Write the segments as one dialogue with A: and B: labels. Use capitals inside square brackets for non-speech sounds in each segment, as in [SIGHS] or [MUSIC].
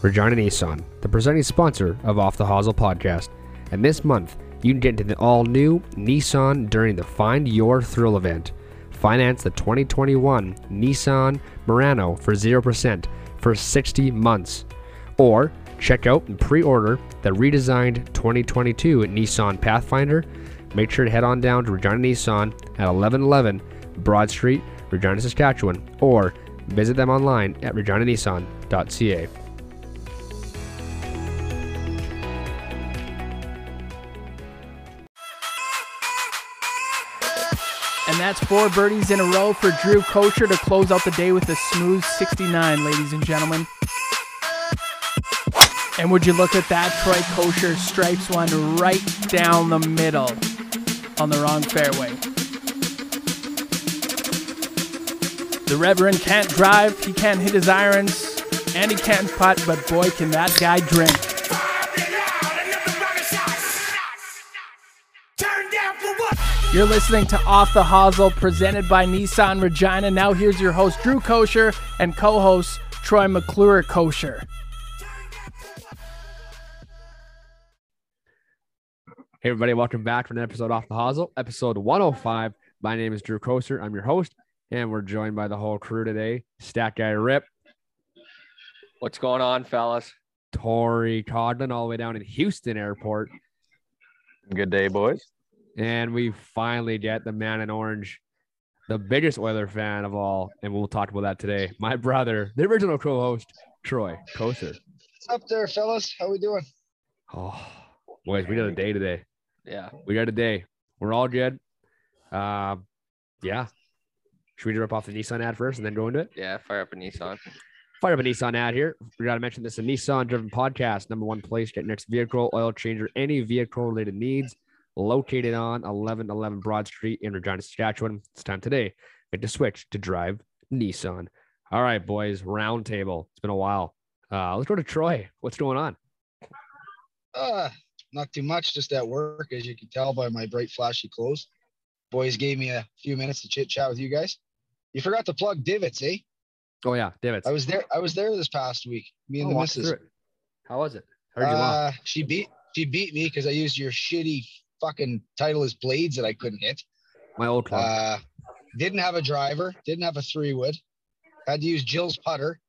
A: Regina Nissan, the presenting sponsor of Off the Hosel podcast. And this month, you can get into the all new Nissan during the Find Your Thrill event. Finance the 2021 Nissan Murano for 0% for 60 months. Or check out and pre order the redesigned 2022 Nissan Pathfinder. Make sure to head on down to Regina Nissan at 1111 Broad Street, Regina, Saskatchewan, or visit them online at reginanissan.ca.
B: that's four birdies in a row for Drew Kosher to close out the day with a smooth 69, ladies and gentlemen. And would you look at that? Troy Kosher stripes one right down the middle on the wrong fairway. The Reverend can't drive, he can't hit his irons, and he can't putt, but boy, can that guy drink. You're listening to Off the Hosel, presented by Nissan Regina. Now here's your host, Drew Kosher, and co-host, Troy McClure Kosher.
A: Hey, everybody, welcome back to an episode off the Hosel, episode 105. My name is Drew Kosher. I'm your host, and we're joined by the whole crew today. Stat Guy Rip,
C: What's going on, fellas?
A: Tori Codlin, all the way down in Houston Airport.
D: Good day, boys.
A: And we finally get the man in orange, the biggest Oiler fan of all. And we'll talk about that today. My brother, the original co host, Troy Koser.
E: What's up there, fellas? How we doing?
A: Oh, boys, we got a day today.
C: Yeah.
A: We got a day. We're all good. Um, yeah. Should we rip off the Nissan ad first and then go into it?
C: Yeah. Fire up a Nissan.
A: Fire up a Nissan ad here. We got to mention this a Nissan driven podcast, number one place, get next vehicle, oil change, or any vehicle related needs. Located on 1111 Broad Street in Regina, Saskatchewan. It's time today. Get to switch to drive Nissan. All right, boys, round table. It's been a while. Uh, let's go to Troy. What's going on?
E: Uh, not too much, just at work, as you can tell by my bright, flashy clothes. Boys gave me a few minutes to chit chat with you guys. You forgot to plug divots, eh?
A: Oh yeah, Divots.
E: I was there. I was there this past week. Me and
A: Oh,
E: the missus.
A: How was it? Heard you lost.
E: Uh, she beat she beat me because I used your shitty fucking Titleist blades that I couldn't hit.
A: My old club.
E: Uh, didn't have a driver. Didn't have a three wood. Had to use Jill's putter.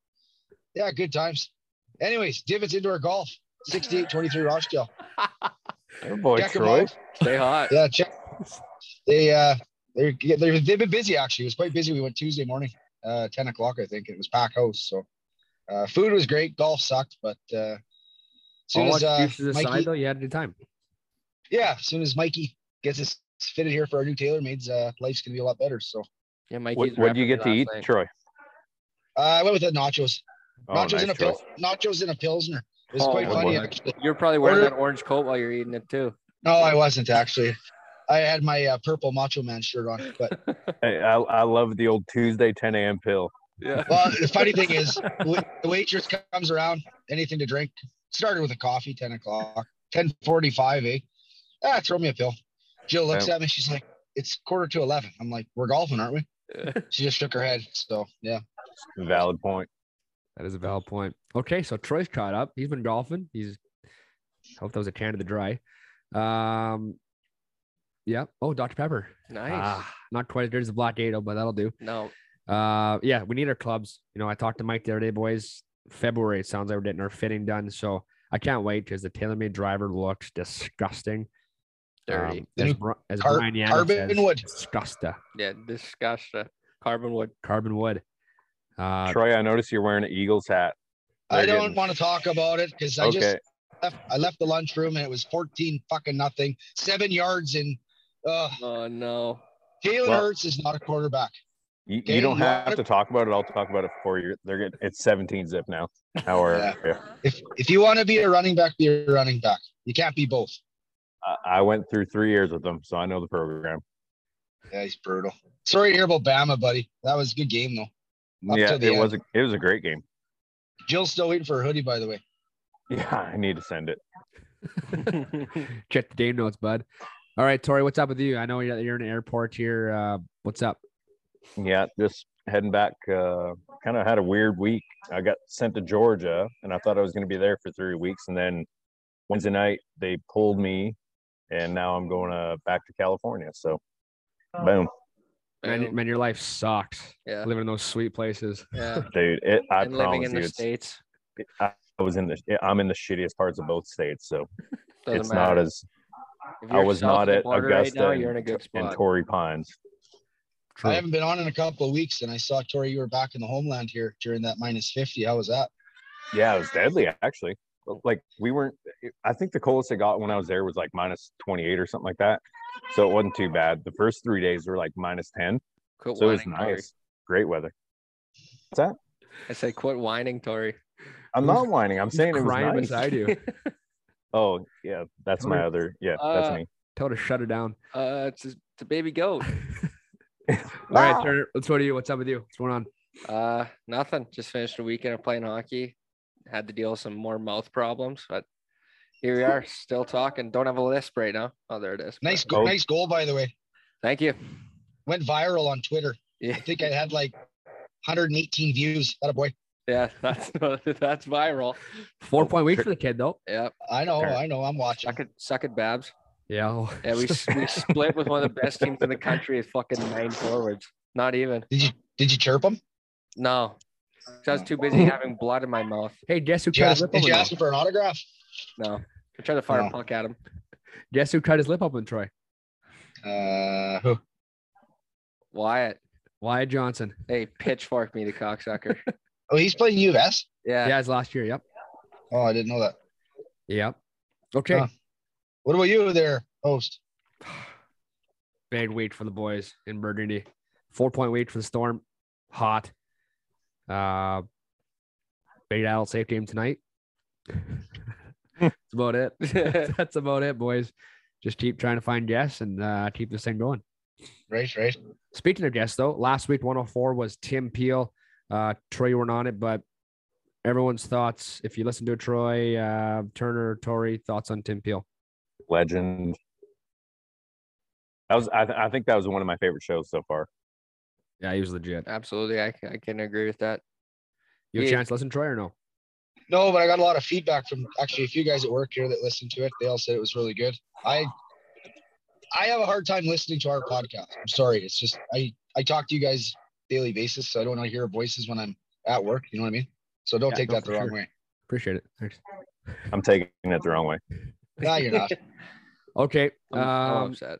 E: Yeah, good times. Anyways, divots indoor golf. 68-23 Rochdale. [LAUGHS]
D: Oh boy,
E: Check 'em
D: Troy.
C: Stay hot.
E: Yeah, check. They uh, they're, they're they've been busy actually. It was quite busy. We went Tuesday morning, uh, ten o'clock I think. It was pack house. So, uh, food was great. Golf sucked, but uh, as soon
A: All
E: as uh,
A: excuses aside,
E: Mikey,
A: though, you had a good time.
E: Yeah, as soon as Mikey gets us fitted here for our new tailor TaylorMades, uh, life's gonna be a lot better. So,
C: Yeah, Mikey.
D: What what do you get to eat,
C: night.
D: Troy?
E: uh, I went with the nachos.
D: Oh,
E: nachos
D: nice
E: in a
D: choice.
E: pil- nachos in a pilsner. It was
C: Oh,
E: quite
C: boy.
E: funny actually.
C: You're probably wearing
E: Order-
C: that orange coat while you're eating it too.
E: No, I wasn't actually. I had my uh, purple Macho Man shirt on, but [LAUGHS]
D: Hey, I, I love the old Tuesday 10 a.m. pill.
C: Yeah. [LAUGHS]
E: Well, the funny thing is, the waitress comes around, anything to drink. Started with a coffee, 10 o'clock, 10:45, eh? Ah, throw me a pill. Jill looks
D: Yeah.
E: at me. She's like, "It's quarter to 11." I'm like, "We're golfing, aren't we?" [LAUGHS] She just shook her head. So yeah,
D: Valid point.
A: That is a valid point. Okay, so Troy's caught up. He's been golfing. He's I hope that was a can of the dry. Um yeah. Oh, Dr. Pepper.
C: Nice.
A: Ah, not quite as good as the Black Gato, but that'll do.
C: no.
A: Uh yeah, we need our clubs. You know, I talked to Mike the other day, boys. February, it sounds like we're getting our fitting done. So I can't wait because the TaylorMade driver looks disgusting.
C: Dirty.
A: Um,
E: The
A: as, Bri- as
E: car-
A: Brian Yano
E: carbon
A: says,
E: wood.
A: disgusting.
C: yeah. Disgusting. Carbon wood.
A: Carbon wood. Uh,
D: Troy, I noticed you're wearing an Eagles hat.
E: I
D: They're
E: don't
D: getting-
E: want to talk about it because I just left, I left the lunchroom and it was 14 fucking nothing, seven yards in. Uh,
C: Oh no.
E: Jalen
D: Well-
E: Hurts is not a quarterback.
D: You, you don't have
E: wanna-
D: to talk about it. I'll talk about it for you. They're getting it's 17 zip now. How are
E: Yeah.
D: you?
E: If if you want to be a running back, be a running back. You can't be both.
D: I, I went through three years with them, so I know the program.
E: Yeah, he's brutal. Sorry to hear about Bama, buddy. That was a good game though. Up
D: yeah, it
E: the
D: was a, it was a great game.
E: Jill's still waiting for a hoodie, by the way.
D: Yeah, I need to send it. [LAUGHS]
A: Check the game notes, bud. All right, Tori, what's up with you? I know you're, you're in the airport here. Uh, what's up?
D: Yeah, just heading back uh, kind of had a weird week. I got sent to Georgia, and I thought I was going to be there for three weeks, and then Wednesday night they pulled me, and now I'm going uh, back to California. So, boom,
A: Man, man, your life sucks.
C: Yeah.
A: Living in those sweet places.
C: Yeah. [LAUGHS]
D: dude. It, I
C: and living
D: promise
C: in
D: you,
C: the
D: it's,
C: states
D: I was in the I'm in the shittiest parts of both states, so [LAUGHS]
C: doesn't
D: it's
C: matter.
D: not as I was not at
C: border right
D: Augusta
C: now,
D: and,
C: you're in a good
D: and
C: spot.
D: Torrey Pines.
A: True.
E: I haven't been on in a couple of weeks, and I saw Tori. You were back in the homeland here during that minus fifty. How was that?
D: Yeah, it was deadly actually. But, Like we weren't. I think the coldest it got when I was there was like minus 28 or something like that. So it wasn't too bad. The first three days were like minus 10.
C: Quit
D: So it was
C: whining, Tori.
D: nice. Great weather. What's that?
C: I say quit whining, Tori.
D: I'm not whining. I'm
A: Who's
D: saying it was
A: crying
D: nice.
A: beside you. [LAUGHS] [LAUGHS]
D: Oh yeah, that's my
A: Totally.
D: other. Yeah, that's
C: Uh,
D: me.
A: Tell her to shut it down.
C: Uh, it's a, it's a baby goat. [LAUGHS]
A: All right, Turner. Let's go to you. What's up with you? What's going on?
C: Uh, nothing. Just finished a weekend of playing hockey. Had to deal with some more mouth problems, but here we are, still talking. Don't have a lisp right now. Oh, there it is.
E: Nice,
C: But-
E: go-
D: Oh.
E: nice goal by the way.
C: Thank you.
E: Went viral on Twitter.
C: Yeah,
E: I think I had like 118 views. That a boy.
C: yeah, that's [LAUGHS] that's viral.
A: Four point week for the kid though.
C: Yep.
E: I know, I know. I'm watching.
C: Suck it, suck it, Babs.
A: Yeah.
C: Yeah, we we split with one of the best teams in the country with fucking nine forwards. Not even.
E: Did you did you chirp him?
C: No. 'Cause I was too busy [LAUGHS] having blood in my mouth.
A: Hey, guess who
E: Did you
A: cut
E: ask,
A: his lip
E: did you
A: open?
E: ask him for an autograph?
C: No. I tried to fire a
E: No.
C: puck at him.
A: Guess who cut his lip open, Troy?
E: Uh, who?
C: Wyatt.
A: Wyatt Johnson.
C: Hey, pitchfork me, the cocksucker. [LAUGHS]
E: Oh, he's playing U of S.
C: Yeah.
A: Yeah, it's last year. Yep.
E: Oh, I didn't know that.
A: Yep. Okay.
E: Huh. What about you there, host? [SIGHS]
A: Big week for the boys in Burgundy. Four point week for the Storm. Hot. Uh, bait out safe game tonight. That's about it. [LAUGHS] [LAUGHS] That's about it, boys. Just keep trying to find guests and uh, keep this thing going.
E: Right, right.
A: Speaking of guests, though, last week 104 was Tim Peel. Uh, Troy, you weren't on it, but everyone's thoughts. If you listen to Troy, uh, Turner, Tory, thoughts on Tim Peel.
D: Legend. That was. I, th- I think that was one of my favorite shows so far.
A: Yeah, he was legit.
C: Absolutely. I, I can agree with that.
A: You have a chance to listen, Troy, or no?
E: No, but I got a lot of feedback from actually a few guys at work here that listened to it. They all said it was really good. I I have a hard time listening to our podcast. I'm sorry. It's just I I talk to you guys daily basis, so I don't want to hear voices when I'm at work. You know what I mean? So don't
A: Yeah,
E: take
A: no,
E: that the wrong
A: sure.
E: way.
A: Appreciate it. Thanks.
D: I'm taking it the wrong way. [LAUGHS]
E: No, you're not. [LAUGHS]
A: Okay.
C: I'm, I'm
A: Um,
C: upset.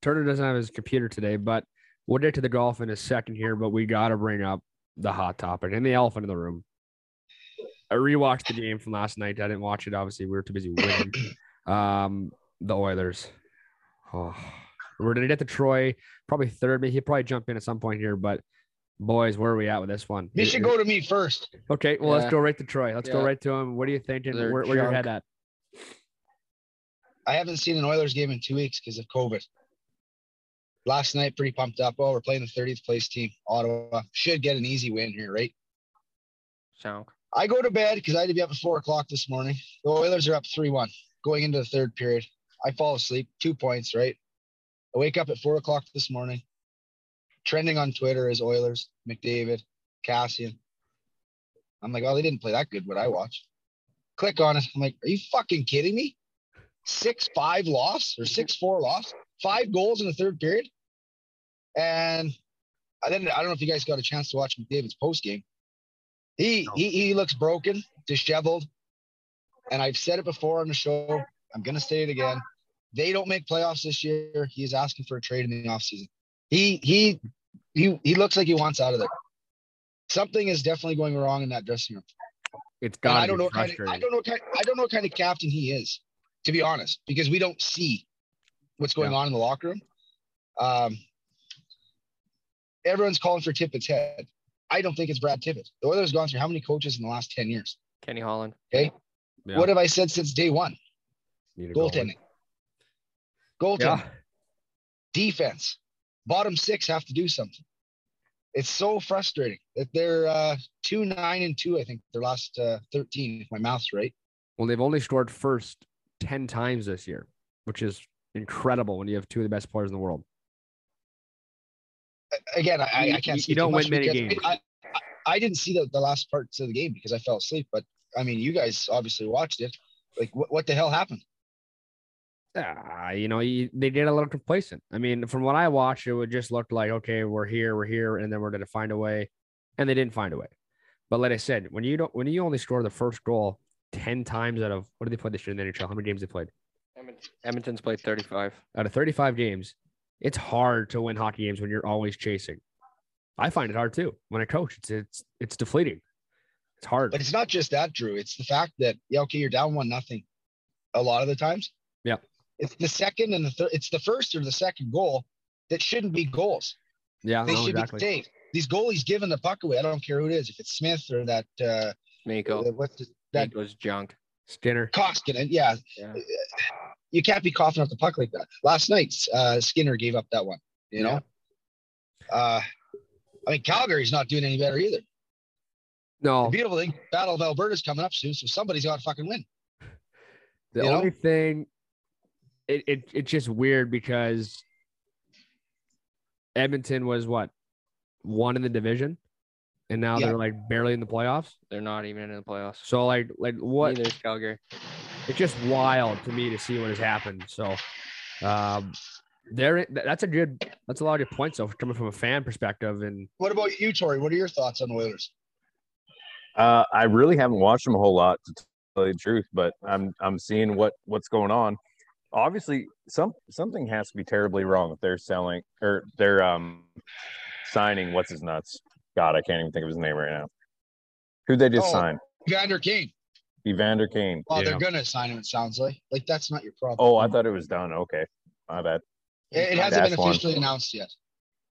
A: Turner doesn't have his computer today, but we'll get to the golf in a second here. But we got to bring up the hot topic and the elephant in the room. I rewatched the game from last night. I didn't watch it. Obviously, we were too busy winning. [CLEARS THROAT] um, the Oilers. Oh, we're gonna get to Troy probably third. Maybe he'll probably jump in at some point here. But boys, where are we at with this one?
E: You should go to me first.
A: Okay, well, let's go right to Troy. Let's go right to him. What are you thinking?
C: They're
A: Where, where your
C: junk.
A: head at?
E: I haven't seen an Oilers game in two weeks because of COVID. Last night, pretty pumped up. Oh, we're playing the 30th place team, Ottawa. Should get an easy win here, right?
C: So
E: I go to bed because I had to be up at four o'clock this morning. The Oilers are up 3 1 going into the third period. I fall asleep, two points, right? I wake up at four o'clock this morning. Trending on Twitter is Oilers, McDavid, Kassian. I'm like, oh, they didn't play that good, what I watched. Click on it. I'm like, are you fucking kidding me? Six five loss or six four loss, five goals in the third period. And I then I don't know if you guys got a chance to watch McDavid's post game. He he he looks broken, disheveled. And I've said it before on the show. I'm gonna say it again. They don't make playoffs this year. He's asking for a trade in the offseason. He he he he looks like he wants out of there. Something is definitely going wrong in that dressing room.
A: It's got
E: I don't
A: be
E: know kind of. I don't know kind, I don't know what kind of captain he is, to be honest, because we don't see what's going
A: Yeah.
E: on in the locker room. Um, everyone's calling for Tippett's head. I don't think it's Brad Tippett. The Oilers have gone through how many coaches in the last 10 years?
C: Kenny Holland.
E: Okay.
A: Yeah.
E: What have I said since day one?
A: Need to
E: Goaltending. Goaltending.
A: Yeah.
E: Defense. Bottom six have to do something. It's so frustrating that they're uh, two nine and two. I think their last uh, thirteen, if my math's right.
A: Well, they've only scored first 10 times this year, which is incredible when you have two of the best players in the world.
E: again, I, I- can't.
A: you
E: say
A: don't win many games.
E: I, I didn't see the, the last parts of the game because I fell asleep. But I mean, you guys obviously watched it. Like, what, what the hell happened?
A: Ah, you know, you, they did a little complacent. I mean, from what I watched, it would just look like, okay, we're here, we're here, and then we're going to find a way, and they didn't find a way. But like I said, when you don't, when you only score the first goal ten times out of what did they play this year in the NHL? How many games they played?
C: Edmonton's played 35.
A: Out of thirty-five games, it's hard to win hockey games when you're always chasing. I find it hard too. When I coach, it's it's it's deflating. It's hard.
E: But it's not just that, Drew. It's the fact that yeah, okay, you're down one nothing. A lot of the times.
A: Yeah.
E: It's the second and the third. It's the first or the second goal that shouldn't be goals.
A: Yeah,
E: They
A: no,
E: should
A: exactly.
E: be saved. These goalies giving the puck away. I don't care who it is. If it's Smith or that uh
C: Mako.
E: what's the, that
C: Mako's junk.
A: Skinner.
E: Koskinen. Yeah.
C: Yeah.
E: You can't be coughing up the puck like that. Last night, uh Skinner gave up that one, you know. Uh I mean Calgary's not doing any better either. No, The
A: No,
E: beautiful thing, Battle of Alberta's coming up soon, so somebody's got to fucking win.
A: the
E: you know?
A: only thing, it, it it's just weird because Edmonton was what one in the division, and now
E: Yeah.
A: they're like barely in the playoffs.
C: They're not even in the playoffs.
A: So like like what?
C: Neither is Calgary.
A: It's just wild to me to see what has happened. So, um, there that's a good that's a lot of good points though coming from a fan perspective and
E: What about you, Tori? What are your thoughts on the Oilers?
D: Uh, I really haven't watched them a whole lot to tell you the truth, but I'm I'm seeing what what's going on. Obviously, some something has to be terribly wrong if they're selling or they're um signing what's his nuts. God, I can't even think of his name right now. Who they just
E: Oh.
D: signed?
E: Vander Kane.
D: Evander Kane.
E: Well,
A: yeah.
E: they're gonna sign him. It sounds like like that's not your problem.
D: Oh, I thought it was done. Okay, my bad.
E: It, it hasn't been
D: officially one.
E: announced yet.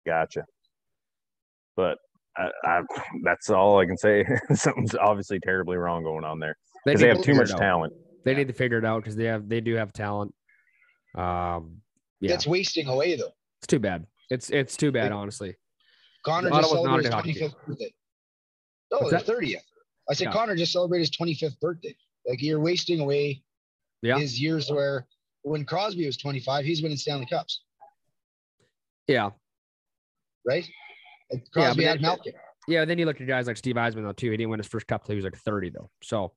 D: Gotcha. But I, I, that's all I can say. [LAUGHS] Something's obviously terribly wrong going on there because they, have too much talent.
A: They yeah. need to figure it out because they have they do have talent. Um, yeah,
E: that's wasting away though.
A: It's too bad. It's it's too bad, honestly.
E: Connor just celebrated his 25th birthday. No, the 30th. I said
A: Yeah.
E: Connor just celebrated his twenty fifth birthday. Like you're wasting away
A: Yeah.
E: his years where when Crosby was twenty five, he's winning Stanley Cups,
A: Yeah,
E: right?
A: Yeah,
E: Crosby
A: but
E: had Malkin.
A: yeah. Then you look at guys like Steve Yzerman though too. He didn't win his first cup till he was like thirty though. So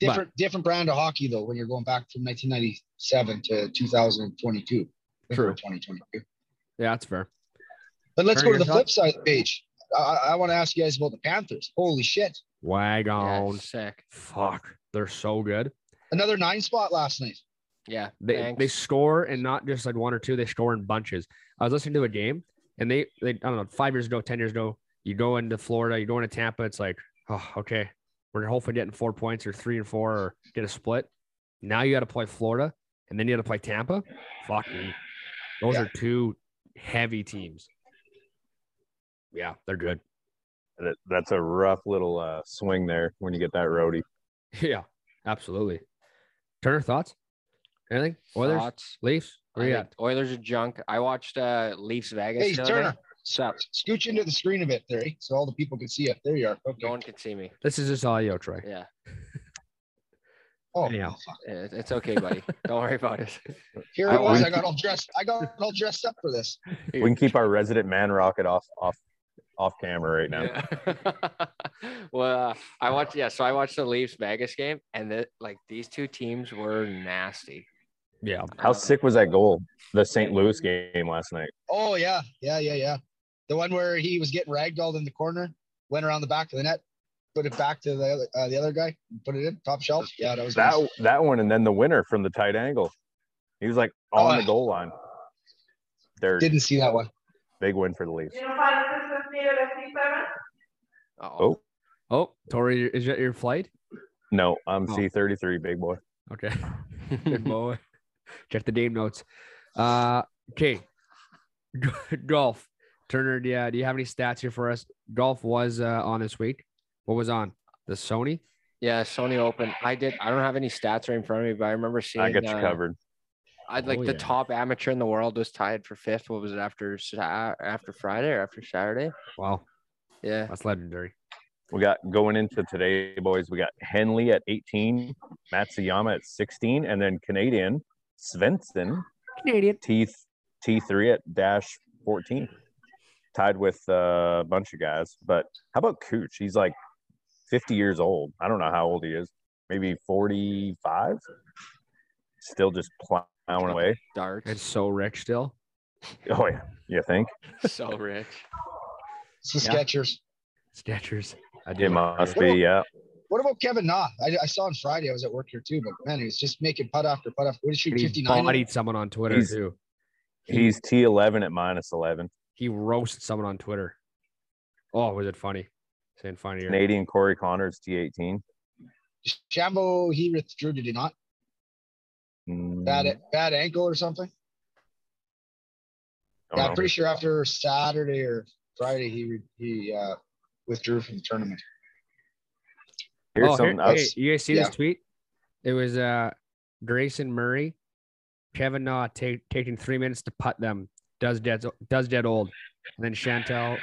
A: but-
E: Different different brand of hockey though when you're going back from 1997 to 2022.
A: True.
E: 2022.
A: yeah, that's fair.
E: But let's
A: Turner,
E: go to the
A: your
E: flip side of the page. I, I want to ask you guys about the Panthers. Holy shit.
C: Yeah,
A: Wagon,
C: sick.
A: fuck, they're so good.
E: Another nine spot last night.
C: Yeah.
A: They
C: thanks.
A: they score and not just like one or two. They score in bunches. I was listening to a game and they they I don't know five years ago, ten years ago. You go into Florida, you go into Tampa. It's like oh okay, we're hopefully getting four points or three and four or get a split. Now you got to play Florida and then you got to play Tampa. Fuck me, those
E: Yeah.
A: are two heavy teams. Yeah, they're good.
D: That, that's a rough little uh, swing there when you get that roadie. [LAUGHS]
A: Yeah, absolutely. Turner thoughts? Anything? Oilers,
C: Thoughts?
A: Leafs?
C: I
A: Where you at?
C: Oilers are junk. I watched uh Leafs Vegas.
E: Hey,
C: the.
E: Turner,
C: Sup?
E: scooch into the screen a bit there, eh? so all the people can see you. There you are. Okay.
C: No one can see me.
A: This is just audio, Troy.
C: Yeah.
E: Oh,
A: Anyhow.
E: fuck.
C: It's okay, buddy. Don't worry about it. [LAUGHS]
E: here
C: I
E: I was. I got all dressed. I got all dressed up for this. [LAUGHS]
D: We can keep our resident man rocket off off off camera right now.
C: Yeah. [LAUGHS] well, uh, I watched. Yeah, so I watched the Leafs Vegas game, and the, like these two teams were nasty.
A: Yeah.
D: How
C: Um,
D: sick was that goal? The St. Louis game last night.
E: Oh yeah, yeah, yeah, yeah. The one where he was getting ragdolled in the corner, went around the back of the net, put it back to the other uh, the other guy, put it in top shelf. Yeah, that was
D: That
E: nice.
D: that one, and then the winner from the tight angle. He was like on
E: Oh,
D: the goal line. They're
E: Didn't see that one.
D: big win for the Leafs.
C: Uh-oh.
D: Oh
A: Oh, Tori, is that your flight?
D: no, I'm
A: Oh.
D: C thirty three, big boy.
A: Okay. [LAUGHS] Good boy. Check the game notes. Uh, okay. Golf. Turner, do you, do you have any stats here for us? Golf was uh, on this week. What was on? The Sony?
C: Yeah, Sony Open. I did. I don't have any stats right in front of me, but I remember seeing.
D: I got you
C: uh,
D: covered.
C: I'd like
A: Oh,
C: the
A: yeah.
C: top amateur in the world was tied for fifth. What was it after after Friday or after Saturday?
A: Wow.
C: Yeah.
A: That's legendary.
D: We got going into today, boys. We got Henley at 18, Matsuyama at 16, and then Canadian Svensson
A: Canadian.
D: T T3 at dash 14. tied with uh, a bunch of guys. But how about Cooch? He's like 50 years old. I don't know how old he is. Maybe 45. Still just plowing away.
C: Dark.
A: It's so rich still.
D: Oh yeah, you think?
C: so rich.
E: It's the
A: Yeah.
E: Skechers.
A: Skechers. I
D: It
A: like
D: must
A: that.
D: be. Yeah.
E: What about Kevin Na? I, I saw on Friday. I was at work here too, but man, he was just making putt after putt after. What did he shoot?
A: And he
E: 59?
A: bodied someone on Twitter
D: He's-
A: too.
D: He's T11 at minus 11.
A: He roasted someone on Twitter. Oh, was it funny? Saying funny. or-
D: Canadian Corey Conners T18.
E: Shambo, he withdrew, did he not?
D: Mm,
E: Bad, bad ankle or something? Yeah. I'm pretty sure after Saturday or Friday, he he uh, withdrew from the tournament.
D: Here's
A: oh,
D: something
A: okay,
D: else.
A: you guys see
E: Yeah.
A: this tweet? It was uh Grayson Murray, Kevin Na ta- taking three minutes to putt them. Does dead does dead old, and then Chantel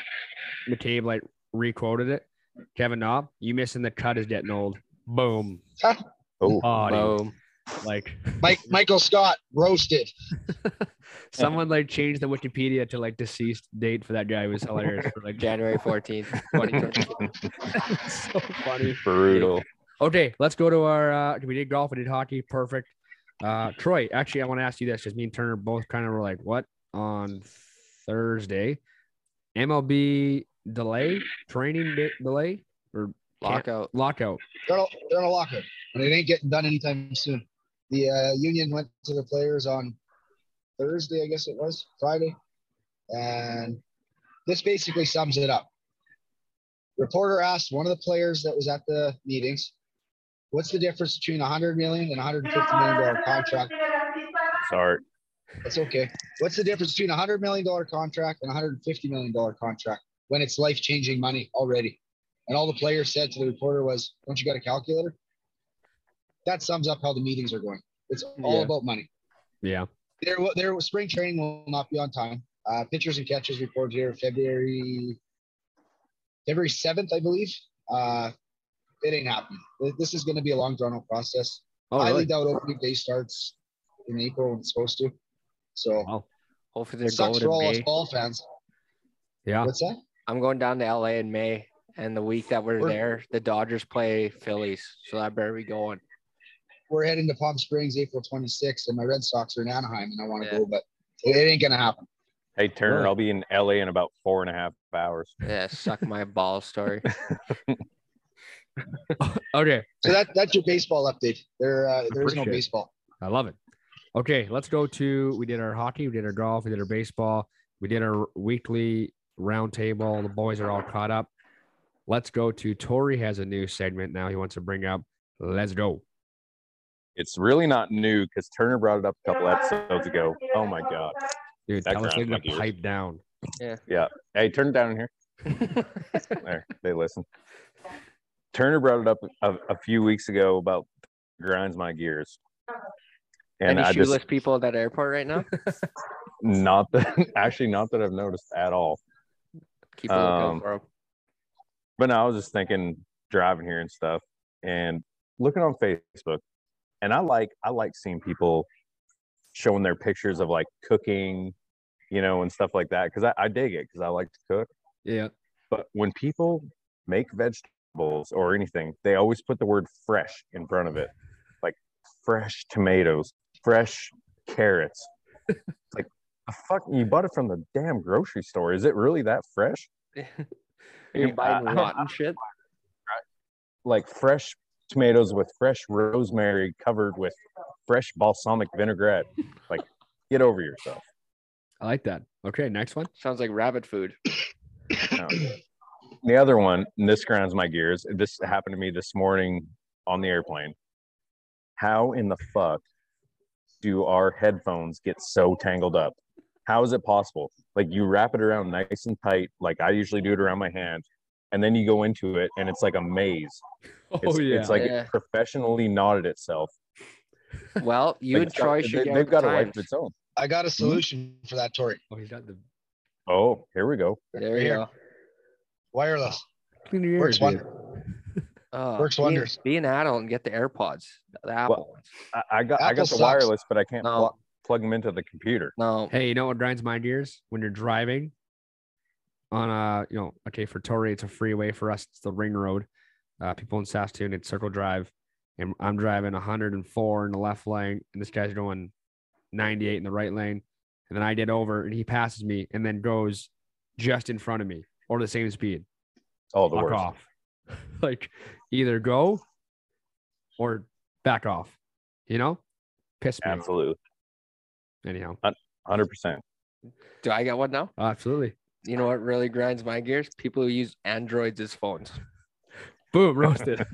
A: McCabe like requoted it. Kevin Na, you missing the cut is getting old. Boom. [LAUGHS]
D: Oh,
A: Body.
C: Boom.
A: Like
E: Mike [LAUGHS] Michael Scott roasted. [LAUGHS]
A: someone like changed the Wikipedia to like deceased date for that guy. It was hilarious. For, like [LAUGHS]
C: January 14th, 2020.
A: so funny.
D: brutal.
A: Okay, let's go to our. Uh, we did golf, we did hockey, perfect. Uh, Troy, actually, I want to ask you this because me and Turner both kind of were like, "What on Thursday? MLB delay, training day, delay, or
C: Lockout.
A: lockout?"
E: They're on, they're on a lockout, and it ain't getting done anytime soon. The uh, union went to the players on Thursday, I guess it was Friday, and this basically sums it up. Reporter asked one of the players that was at the meetings, "What's the difference between a hundred million and a hundred and fifty million dollar contract?"
D: Sorry.
E: That's okay. What's the difference between a hundred million dollar contract and a hundred and fifty million dollar contract when it's life changing money already? And all the players said to the reporter was, "Don't you got a calculator?" That sums up how the meetings are going. It's all
C: Yeah.
E: about money.
A: Yeah,
E: Their their spring training will not be on time. Uh, pitchers and catchers report here February February seventh, I believe. Uh, it ain't happening. This is going to be a long drawn out process.
A: oh
E: Highly
A: really?
E: doubt opening day starts in April when it's supposed to. So
A: Wow.
C: Hopefully they're
E: sucks
C: going
E: for all
C: to
E: us ball fans.
A: Yeah,
E: What's that?
C: I'm going down to LA in May, and the week that we're
E: We're-
C: there, the Dodgers play Phillies, so that better be going.
E: We're heading to Palm Springs April 26th, and my Red Sox are in Anaheim, and I want to
C: Yeah.
E: go, but it, it ain't gonna happen.
D: Hey Turner,
A: Really?
D: I'll be in LA in about four and a half hours.
C: Yeah, suck my ball story. [LAUGHS] [LAUGHS]
A: okay,
E: So that that's your baseball update. There uh, there is no
A: Appreciate it.
E: baseball.
A: I love it. Okay, let's go to. We did our hockey, we did our golf, we did our baseball, we did our weekly roundtable. The boys are all caught up. Let's go to Tori has a new segment now he wants to bring up. Let's go.
D: It's really not new because Turner brought it up a couple episodes ago. Oh my god.
A: Dude,
D: That
A: tell us
D: grinds
A: to
D: my gears.
A: pipe down. Yeah.
D: Hey, turn it down in here. [LAUGHS] There, they listen. Turner brought it up a, a few weeks ago about grinds my gears. And
C: Any
D: I
C: shoeless
D: just
C: people at that airport right now? [LAUGHS]
D: not that actually not that I've noticed at all.
C: Keep a lookout
D: Um,
C: for 'em.
D: But no, I was just thinking driving here and stuff and looking on Facebook. And I like I like seeing people showing their pictures of like cooking, you know, and stuff like that. Cause I, I dig it because I like to cook.
A: Yeah.
D: But when people make vegetables or anything, they always put the word fresh in front of it. Like fresh tomatoes, fresh carrots. It's [LAUGHS] like the fuck you bought it from the damn grocery store. Is it really that fresh? [LAUGHS]
C: You're buying rotten shit.
D: like fresh tomatoes with fresh rosemary covered with fresh balsamic vinaigrette. Like, get over yourself.
A: I like that. Okay, next one.
C: Sounds like rabbit food.
D: No. [COUGHS] Um, the other one, and this grounds my gears. This happened to me this morning on the airplane. How in the fuck do our headphones get so tangled up? How is it possible? Like you wrap it around nice and tight, like I usually do it around my hand, and then you go into it, and it's like a maze. [LAUGHS]
A: Oh
D: It's,
A: yeah.
D: it's like
C: Yeah.
D: it professionally knotted itself.
C: Well, [LAUGHS] you
D: Like,
C: and Troy
D: they-
C: should get
D: they've
C: with
D: got
C: the
D: a life
C: times.
D: of its own.
E: I got a mm-hmm. solution for that, Tori.
A: oh, he's got the
D: Oh, here we go.
C: There you go.
E: Wireless
A: clean your
E: works
A: ears, dude.
E: wonder.
C: Oh, [LAUGHS]
E: Works
C: be-
E: wonders.
C: Be an adult and get the AirPods, the Apple ones.
D: I, I got I got the
E: sucks.
D: wireless, but I can't
C: No.
D: pl- plug them into the computer.
C: No,
A: Hey, you know what grinds my gears? When you're driving on a you know okay for Tori it's a freeway for us it's the ring road. Uh, people in Saskatoon it's Circle Drive, and I'm driving 104 in the left lane, and this guy's going 98 in the right lane, and then I get over and he passes me and then goes just in front of me or the same speed.
D: Oh, the
A: Fuck
D: worst.
A: off. [LAUGHS] like either go or back off. You know, piss me. off.
D: Absolutely.
A: Anyhow,
D: Hundred percent.
C: Do I get one now?
A: absolutely.
C: You know what really grinds my gears? People who use Androids as phones. [LAUGHS]
A: Boom, roasted.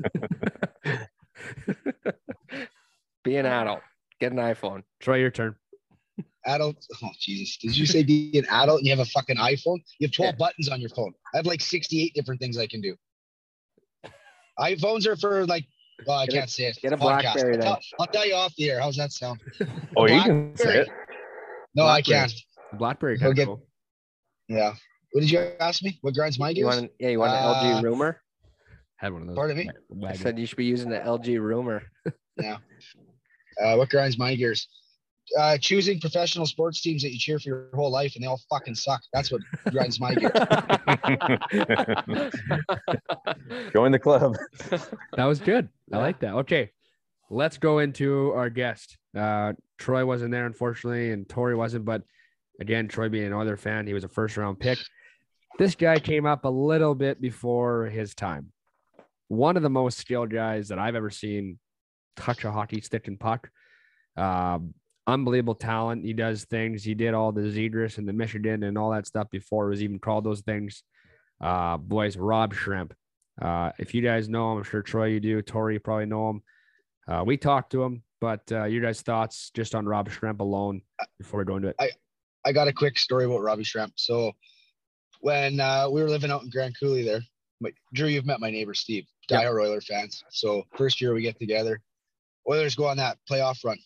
A: [LAUGHS]
C: Be an adult. Get an iPhone.
A: Try your turn.
E: Adult. Oh Jesus! Did you say be an adult and you have a fucking iPhone? You have 12
C: Yeah.
E: buttons on your phone. I have like 68 different things I can do. iPhones are for like. Well, I
C: Get
E: can't say it.
C: get a
E: It's podcast.
C: BlackBerry
E: I'll, tell, I'll tell you off the air. How's that sound?
D: Oh, you can say it.
E: No, I
A: Blackberry.
E: can't.
A: Blackberry
E: He'll
A: kind
E: get-
A: cool.
E: Yeah. What did you ask me? What grinds my
C: You
E: gears?
C: want? An, yeah, you want an
E: Uh,
C: LG Rumor?
A: Had one of those.
E: Pardon me?
C: I said you should be using the LG Rumor. [LAUGHS] Yeah.
E: Uh, what grinds my gears? Uh, choosing professional sports teams that you cheer for your whole life and they all fucking suck. That's what grinds my gears. [LAUGHS] [LAUGHS]
D: Join the club.
A: that was good. I like that. Okay, let's go into our guest. Uh, Troy wasn't there, unfortunately, and Tori wasn't. But again, Troy being an other fan, he was a first round pick. This guy came up a little bit before his time. One of the most skilled guys that I've ever seen touch a hockey stick and puck. Um, unbelievable talent. He does things. He did all the Zedris and the Michigan and all that stuff before it was even called those things. Uh, boys, Rob Schremp. Uh, if you guys know him, I'm sure Troy, you do. Tori, you probably know him. Uh, we talked to him, but uh, your guys' thoughts just on Rob Schremp alone before we go into it.
E: I got a quick story about Robbie Schremp. So when uh, we were living out in Grand Coulee there, my, Drew, you've met my neighbor Steve,
A: Yep.
E: diehard Oiler fans. So first year we get together, Oilers go on that playoff run.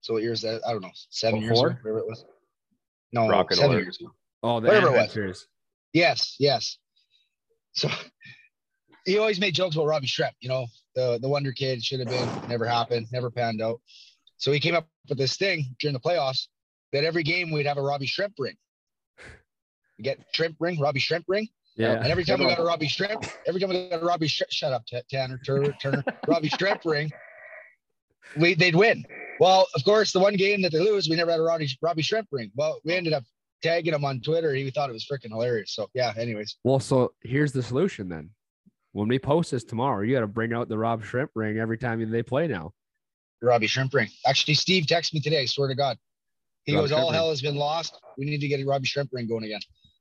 E: So what year is that? I don't know, seven years ago, whatever it was. No,
D: Rocket
E: seven
D: Alert.
E: years ago.
A: Oh, the
E: Whatever it was. Yes, yes. So [LAUGHS] he always made jokes about Robbie Schremp, you know, the the wonder kid should have been, never happened, never panned out. So he came up with this thing during the playoffs that every game we'd have a Robbie Shrimp ring. You get shrimp ring, Robbie Shrimp ring.
A: Yeah.
E: And every time we got a Robbie Shrimp, every time we got a Robbie Shrimp, shut up, Tanner, Turner, Turner, [LAUGHS] Robbie Shrimp ring, we they'd win. Well, of course, the one game that they lose, we never had a Robbie, Robbie Shrimp ring. Well, we ended up tagging him on Twitter. He thought it was freaking hilarious. So yeah, anyways.
A: Well, so here's the solution then. When we post this tomorrow, you got to bring out the Rob Shrimp ring every time they play now.
E: Robbie Shrimp ring. Actually, Steve texted me today. I swear to God. He
A: Robbie
E: goes,
A: Shrimp
E: All
A: ring.
E: hell has been lost. We need to get a Robbie Shrimp ring going again.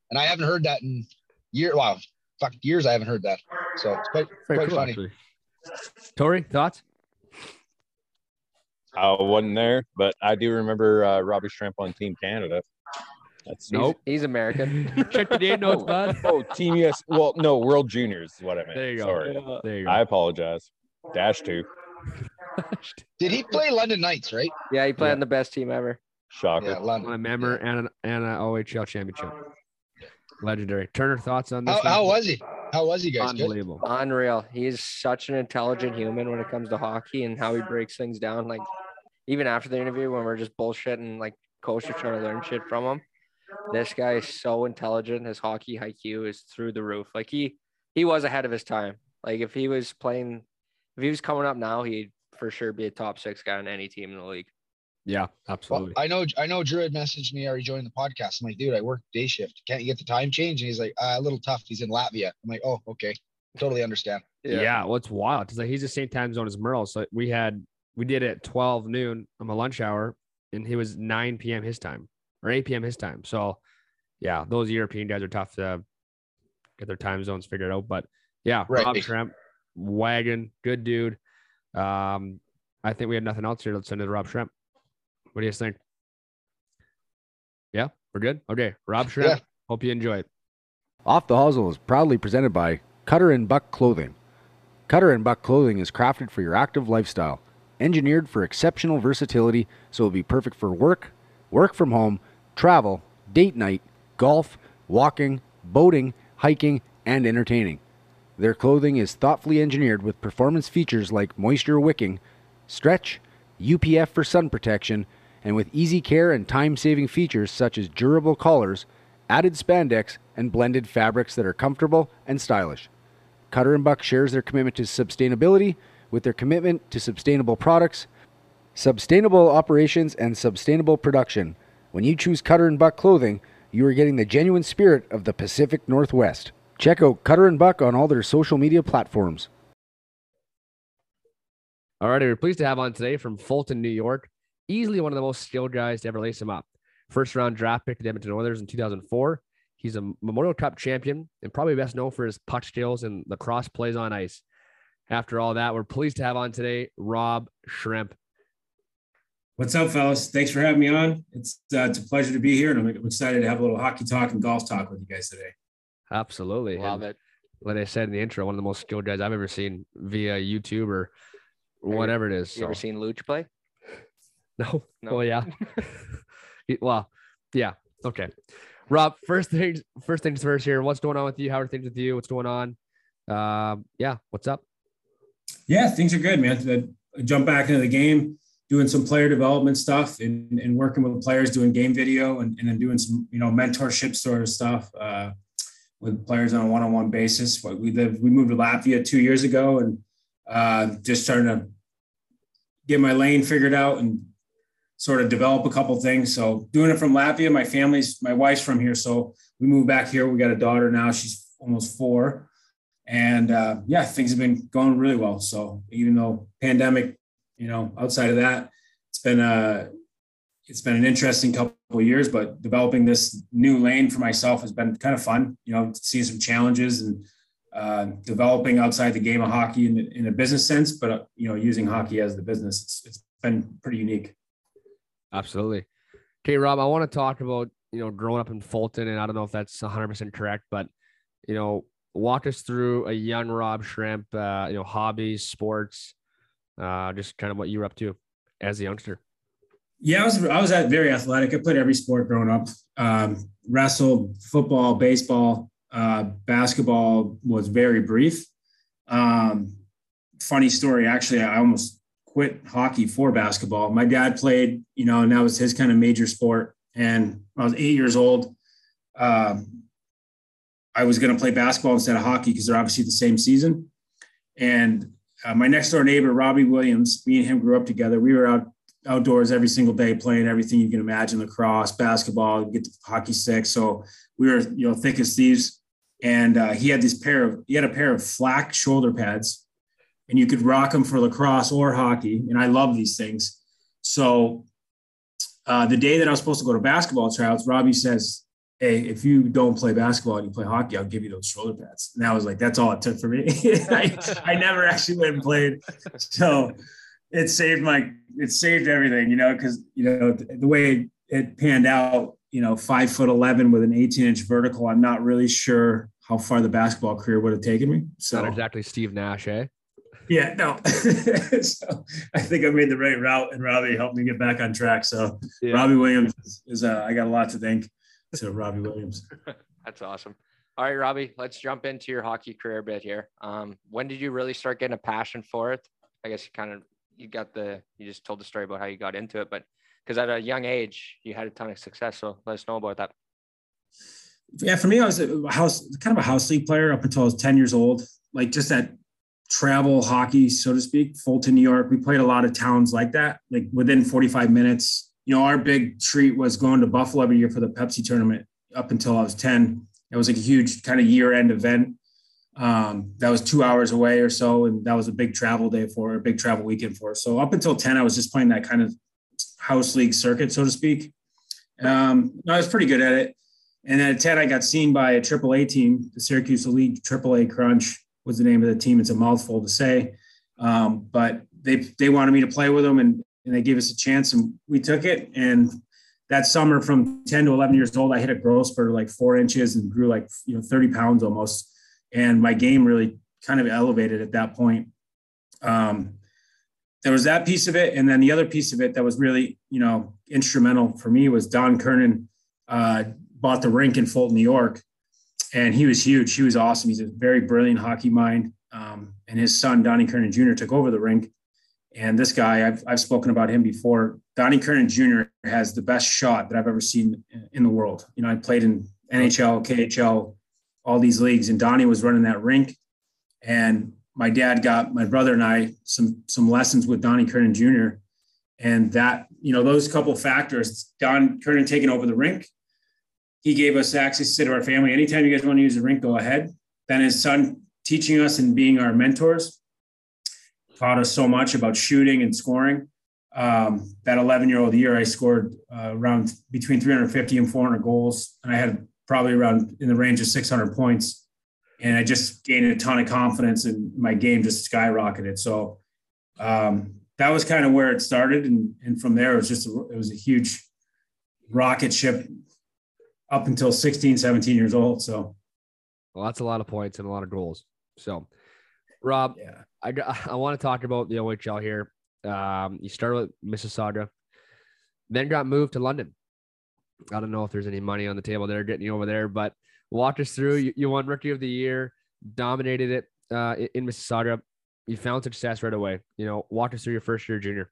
E: And I haven't heard that in year wow, fuck years I haven't heard that. So it's quite
A: Very
E: quite
A: cool,
E: funny.
A: actually. Tori, thoughts?
D: I wasn't there, but I do remember uh, Robbie Schremp on Team Canada. That's
C: He's,
A: Nope.
C: he's American. [LAUGHS]
A: Check the day notes, bud. [LAUGHS]
D: Oh, Team US. Well, no, World Juniors is what I meant.
A: There you go.
D: Sorry.
A: There you go.
D: I apologize. [LAUGHS] Dash two.
E: Did he play London Knights, right?
C: Yeah, he played
A: Yeah.
C: on the best team ever.
D: Shocker.
E: Yeah,
A: on
E: London.
A: a member and an, and an OHL championship. Legendary. Turner, thoughts on this?
E: How, how was he? How was he, guys? Good?
A: Unbelievable.
C: Unreal. He's such an intelligent human when it comes to hockey and how he breaks things down. Like even after the interview, when we're just bullshitting, like coach are trying to learn shit from him. This guy is so intelligent. His hockey IQ is through the roof. Like he he was ahead of his time. Like if he was playing, if he was coming up now, he'd for sure be a top six guy on any team in the league.
A: Yeah,
E: Well,
A: absolutely.
E: I know I know Drew had messaged me already joined the podcast. I'm like, dude, I work day shift. Can't you get the time change? And he's like, uh, a little tough. He's in Latvia. I'm like, oh, okay. Totally understand.
A: Yeah. well, it's wild because like, he's the same time zone as Merle. So we had we did it at 12 noon on my lunch hour, and he was 9 p.m. his time or 8 p.m. his time. So yeah, those European guys are tough to get their time zones figured out. But yeah,
E: Right.
A: Rob Schremp, wagon, good dude. Um, I think we had nothing else here. Let's send it to Rob Schremp. What do you guys think? Yeah, we're good. Okay, Rob Schremp.
E: Yeah.
A: Hope you enjoy it.
F: Off the Hosel is proudly presented by Cutter and Buck Clothing. Cutter and Buck Clothing is crafted for your active lifestyle, engineered for exceptional versatility, so it'll be perfect for work, work from home, travel, date night, golf, walking, boating, hiking, and entertaining. Their clothing is thoughtfully engineered with performance features like moisture wicking, stretch, UPF for sun protection, and with easy care and time saving features such as durable collars, added spandex, and blended fabrics that are comfortable and stylish. Cutter and Buck shares their commitment to sustainability with their commitment to sustainable products, sustainable operations, and sustainable production. When you choose Cutter and Buck clothing, you are getting the genuine spirit of the Pacific Northwest. Check out Cutter and Buck on all their social media platforms.
A: All right, we're pleased to have on today from Fulton, New York, easily one of the most skilled guys to ever lace him up. First round draft pick to the Edmonton Oilers in 2004. He's a Memorial Cup champion and probably best known for his puck skills and lacrosse plays on ice. After all that, we're pleased to have on today Rob Schremp.
G: What's up, fellas? Thanks for having me on. It's uh, it's a pleasure to be here, and I'm excited to have a little hockey talk and golf talk with you guys today.
A: Absolutely,
C: love
A: and
C: it.
A: Like I said in the intro, one of the most skilled guys I've ever seen via YouTube or whatever it is.
C: You
A: so.
C: ever seen Luch play?
A: No.
C: No. [LAUGHS]
A: Well, yeah. [LAUGHS] [LAUGHS] well, yeah. Okay. Rob, first things first things first here. What's going on with you? How are things with you? What's going on? Um, yeah, what's up?
G: Yeah, things are good, man. I jump back into the game, doing some player development stuff and, and working with players, doing game video and, and then doing some, you know, mentorship sort of stuff uh, with players on a one-on-one basis. What we live, we moved to Latvia two years ago and uh, just starting to get my lane figured out and sort of develop a couple things. So doing it from Latvia, my family's, my wife's from here. So we moved back here. We got a daughter now. She's almost four. And uh, yeah, things have been going really well. So even though pandemic, you know, outside of that, it's been a, it's been an interesting couple of years, but developing this new lane for myself has been kind of fun, you know, seeing some challenges and uh, developing outside the game of hockey in, in a business sense, but, uh, you know, using hockey as the business, it's, it's been pretty unique.
A: Absolutely. Okay, Rob, I want to talk about, you know, growing up in Fulton, and I don't know if that's 100% correct, but, you know, walk us through a young Rob Schremp, uh, you know, hobbies, sports, uh, just kind of what you were up to as a youngster.
G: Yeah, I was I was very athletic. I played every sport growing up. Um, wrestled, football, baseball, uh, basketball was very brief. Um, funny story, actually, I almost quit hockey for basketball. My dad played, you know, and that was his kind of major sport. And I was eight years old. Um, I was going to play basketball instead of hockey because they're obviously the same season. And uh, my next door neighbor, Robbie Williams, me and him grew up together. We were out outdoors every single day playing everything you can imagine lacrosse, basketball, get the hockey stick. So we were, you know, thick as thieves. And uh, he had this pair of, he had a pair of flak shoulder pads and you could rock them for lacrosse or hockey. And I love these things. So uh, the day that I was supposed to go to basketball tryouts, Robbie says, Hey, if you don't play basketball and you play hockey, I'll give you those shoulder pads. And I was like, that's all it took for me. [LAUGHS] I, I never actually went and played. So it saved my, it saved everything, you know, because, you know, the way it panned out, you know, five foot 11 with an 18 inch vertical, I'm not really sure how far the basketball career would have taken me. So
A: Not exactly Steve Nash, eh?
G: Yeah, no. [LAUGHS] so I think I made the right route, and Robbie helped me get back on track. So
A: Yeah.
G: Robbie Williams is, is uh, I got a lot to thank to Robbie Williams. [LAUGHS]
C: That's awesome. All right, Robbie, let's jump into your hockey career a bit here. Um, when did you really start getting a passion for it? I guess you kind of you got the you just told the story about how you got into it, but because at a young age you had a ton of success. So let us know about that.
G: Yeah, for me, I was a house kind of a house league player up until I was 10 years old. Like just that travel hockey, so to speak. Fulton, New York. We played a lot of towns like that, like within 45 minutes. You know, our big treat was going to Buffalo every year for the Pepsi tournament up until I was 10. It was like a huge kind of year end event. Um, that was two hours away or so. And that was a big travel day for a big travel weekend for us. So up until 10, I was just playing that kind of house league circuit, so to speak. Um, I was pretty good at it. And then at 10, I got seen by a AAA team, the Syracuse Elite AAA Crunch was the name of the team. It's a mouthful to say. Um, but they, they wanted me to play with them and, and they gave us a chance and we took it. And that summer from 10 to 11 years old, I hit a growth spurt like four inches and grew like, you know, 30 pounds almost. And my game really kind of elevated at that point. Um, there was that piece of it. And then the other piece of it that was really, you know, instrumental for me was Don Kernan, uh, bought the rink in Fulton, New York, and he was huge. He was awesome. He's a very brilliant hockey mind. Um, and his son, Donnie Kernan Jr., took over the rink. And this guy, I've, I've spoken about him before. Donnie Kernan Jr. has the best shot that I've ever seen in the world. You know, I played in NHL, KHL, all these leagues. And Donnie was running that rink. And my dad got my brother and I some some lessons with Donnie Kernan Jr. And that, you know, those couple factors, Don Kernan taking over the rink, he gave us access to our family. Anytime you guys want to use the rink, go ahead. Then his son teaching us and being our mentors taught us so much about shooting and scoring. Um, that 11 year old year, I scored uh, around between 350 and 400 goals. And I had probably around in the range of 600 points. And I just gained a ton of confidence and my game just skyrocketed. So um, that was kind of where it started. And, and from there, it was just, a, it was a huge rocket ship up until 16, 17 years old. So,
A: well, that's a lot of points and a lot of goals. So, Rob, yeah. I, [LAUGHS] I want to talk about the OHL here. Um, you started with Mississauga, then got moved to London. I don't know if there's any money on the table there getting you over there, but walk us through. You, you won Rookie of the Year, dominated it uh, in Mississauga. You found success right away. You know, walk us through your first year junior.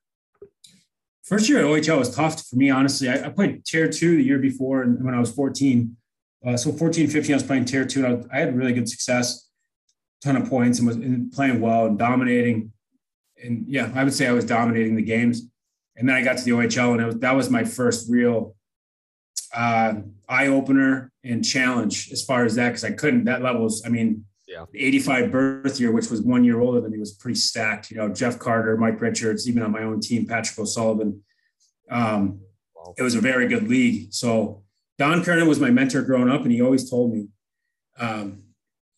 G: First year at OHL was tough for me, honestly. I, I played tier two the year before and when I was 14. Uh, so 14, 15, I was playing tier two. I, I had really good success ton of points and was playing well and dominating. And yeah, I would say I was dominating the games. And then I got to the OHL, and was, that was my first real uh, eye opener and challenge as far as that because I couldn't. That level was, I mean, yeah, 85 birth year, which was one year older than me, was pretty stacked. You know, Jeff Carter, Mike Richards, even on my own team, Patrick O'Sullivan. Um, wow. It was a very good league. So Don Kernan was my mentor growing up, and he always told me, um,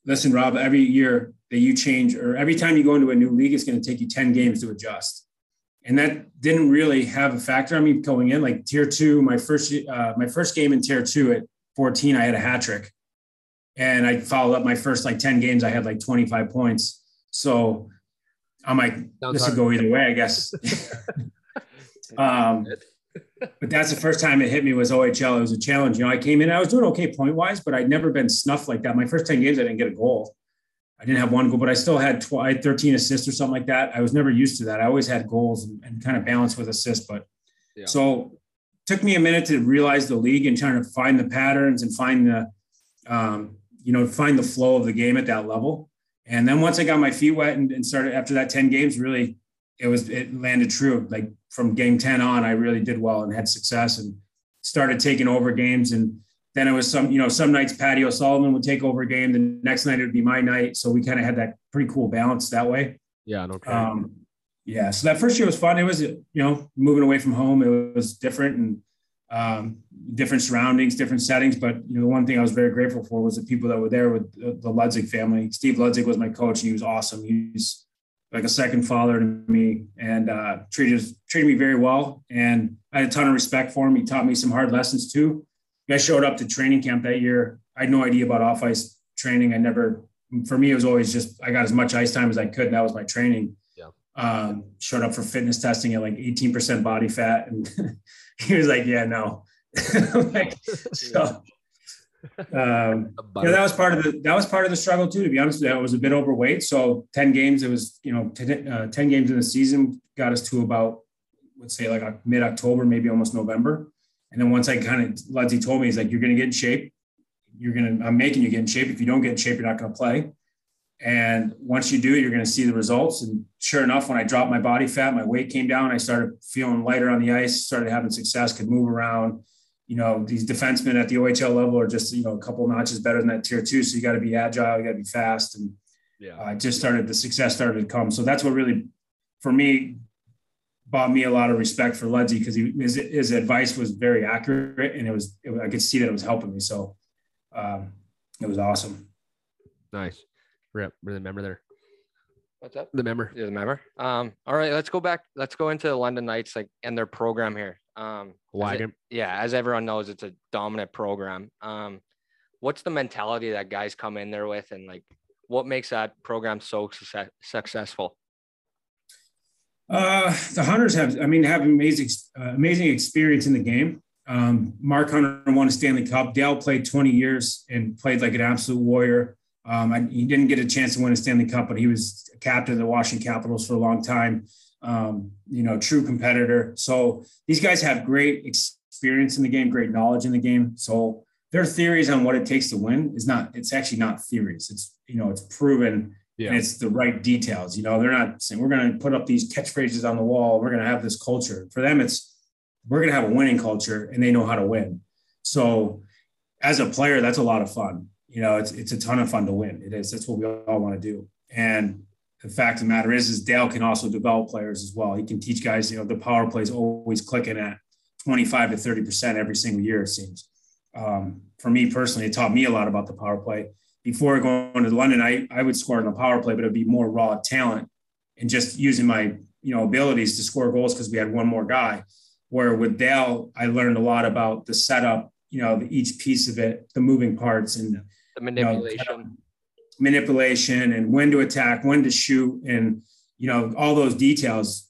G: listen, Rob, every year that you change or every time you go into a new league, it's going to take you 10 games to adjust. And that didn't really have a factor on me going in. Like tier two, my first uh, my first game in tier two at 14, I had a hat trick. And I followed up my first like 10 games, I had like 25 points. So I'm like, Sounds this hard. would go either way, I guess. [LAUGHS] um, but that's the first time it hit me was OHL. It was a challenge. You know, I came in, I was doing okay point wise, but I'd never been snuffed like that. My first 10 games, I didn't get a goal. I didn't have one goal, but I still had, tw- I had 13 assists or something like that. I was never used to that. I always had goals and, and kind of balanced with assists. But yeah. so took me a minute to realize the league and trying to find the patterns and find the, um, you know, find the flow of the game at that level. And then once I got my feet wet and, and started after that 10 games, really it was it landed true. Like from game 10 on, I really did well and had success and started taking over games. And then it was some, you know, some nights Patty O'Sullivan would take over a game. The next night it would be my night. So we kind of had that pretty cool balance that way.
A: Yeah, no
G: um, yeah. So that first year was fun. It was, you know, moving away from home. It was different and um, different surroundings, different settings. But you know, the one thing I was very grateful for was the people that were there with the, the Ludzik family. Steve Ludzik was my coach. And he was awesome. He's like a second father to me and uh, treated treated me very well. And I had a ton of respect for him. He taught me some hard lessons too. I showed up to training camp that year. I had no idea about off ice training. I never, for me, it was always just I got as much ice time as I could, and that was my training.
A: Yeah.
G: Um, showed up for fitness testing at like 18% body fat, and [LAUGHS] he was like, "Yeah, no." [LAUGHS] like, so [LAUGHS] um, [LAUGHS] yeah, that was part of the that was part of the struggle too. To be honest, I was a bit overweight. So ten games, it was you know ten, uh, 10 games in the season got us to about let's say like mid October, maybe almost November. And then once I kind of Ludsy told me he's like, you're going to get in shape. You're going to I'm making you get in shape. If you don't get in shape, you're not going to play. And once you do, you're going to see the results. And sure enough, when I dropped my body fat, my weight came down. I started feeling lighter on the ice, started having success, could move around you know, these defensemen at the OHL level are just, you know, a couple notches better than that tier two. So you got to be agile, you got to be fast. And yeah, uh, just started, the success started to come. So that's what really, for me, bought me a lot of respect for Ludsy because his, his advice was very accurate and it was, it, I could see that it was helping me. So um, it was awesome.
A: Nice. Rip, really remember there.
C: What's up?
A: The member.
C: Yeah, the member. Um, all right, let's go back. Let's go into the London Knights like and their program here. Um,
A: Wagon.
C: It, yeah, as everyone knows, it's a dominant program. Um, what's the mentality that guys come in there with, and like, what makes that program so success- successful?
G: Uh, the Hunters have, I mean, have amazing, uh, amazing experience in the game. Um, Mark Hunter won a Stanley Cup. Dale played 20 years and played like an absolute warrior. Um, I, he didn't get a chance to win a Stanley Cup, but he was captain of the Washington Capitals for a long time um, you know, true competitor. So these guys have great experience in the game, great knowledge in the game. So their theories on what it takes to win is not. It's actually not theories. It's you know it's proven
A: Yeah.
G: and it's the right details. You know, they're not saying we're going to put up these catchphrases on the wall. We're going to have this culture. For them, it's we're going to have a winning culture, and they know how to win. So, as a player, that's a lot of fun. You know, it's it's a ton of fun to win. It is. That's what we all want to do. And the fact of the matter is, is Dale can also develop players as well. He can teach guys. You know, the power play is always clicking at 25 to 30 percent every single year. It seems. Um, for me personally, it taught me a lot about the power play. Before going to London, I I would score on the power play, but it'd be more raw talent and just using my you know abilities to score goals because we had one more guy. Where with Dale, I learned a lot about the setup, you know, the, each piece of it, the moving parts, and
C: The
G: you know,
C: manipulation.
G: and when to attack, when to shoot, and you know all those details.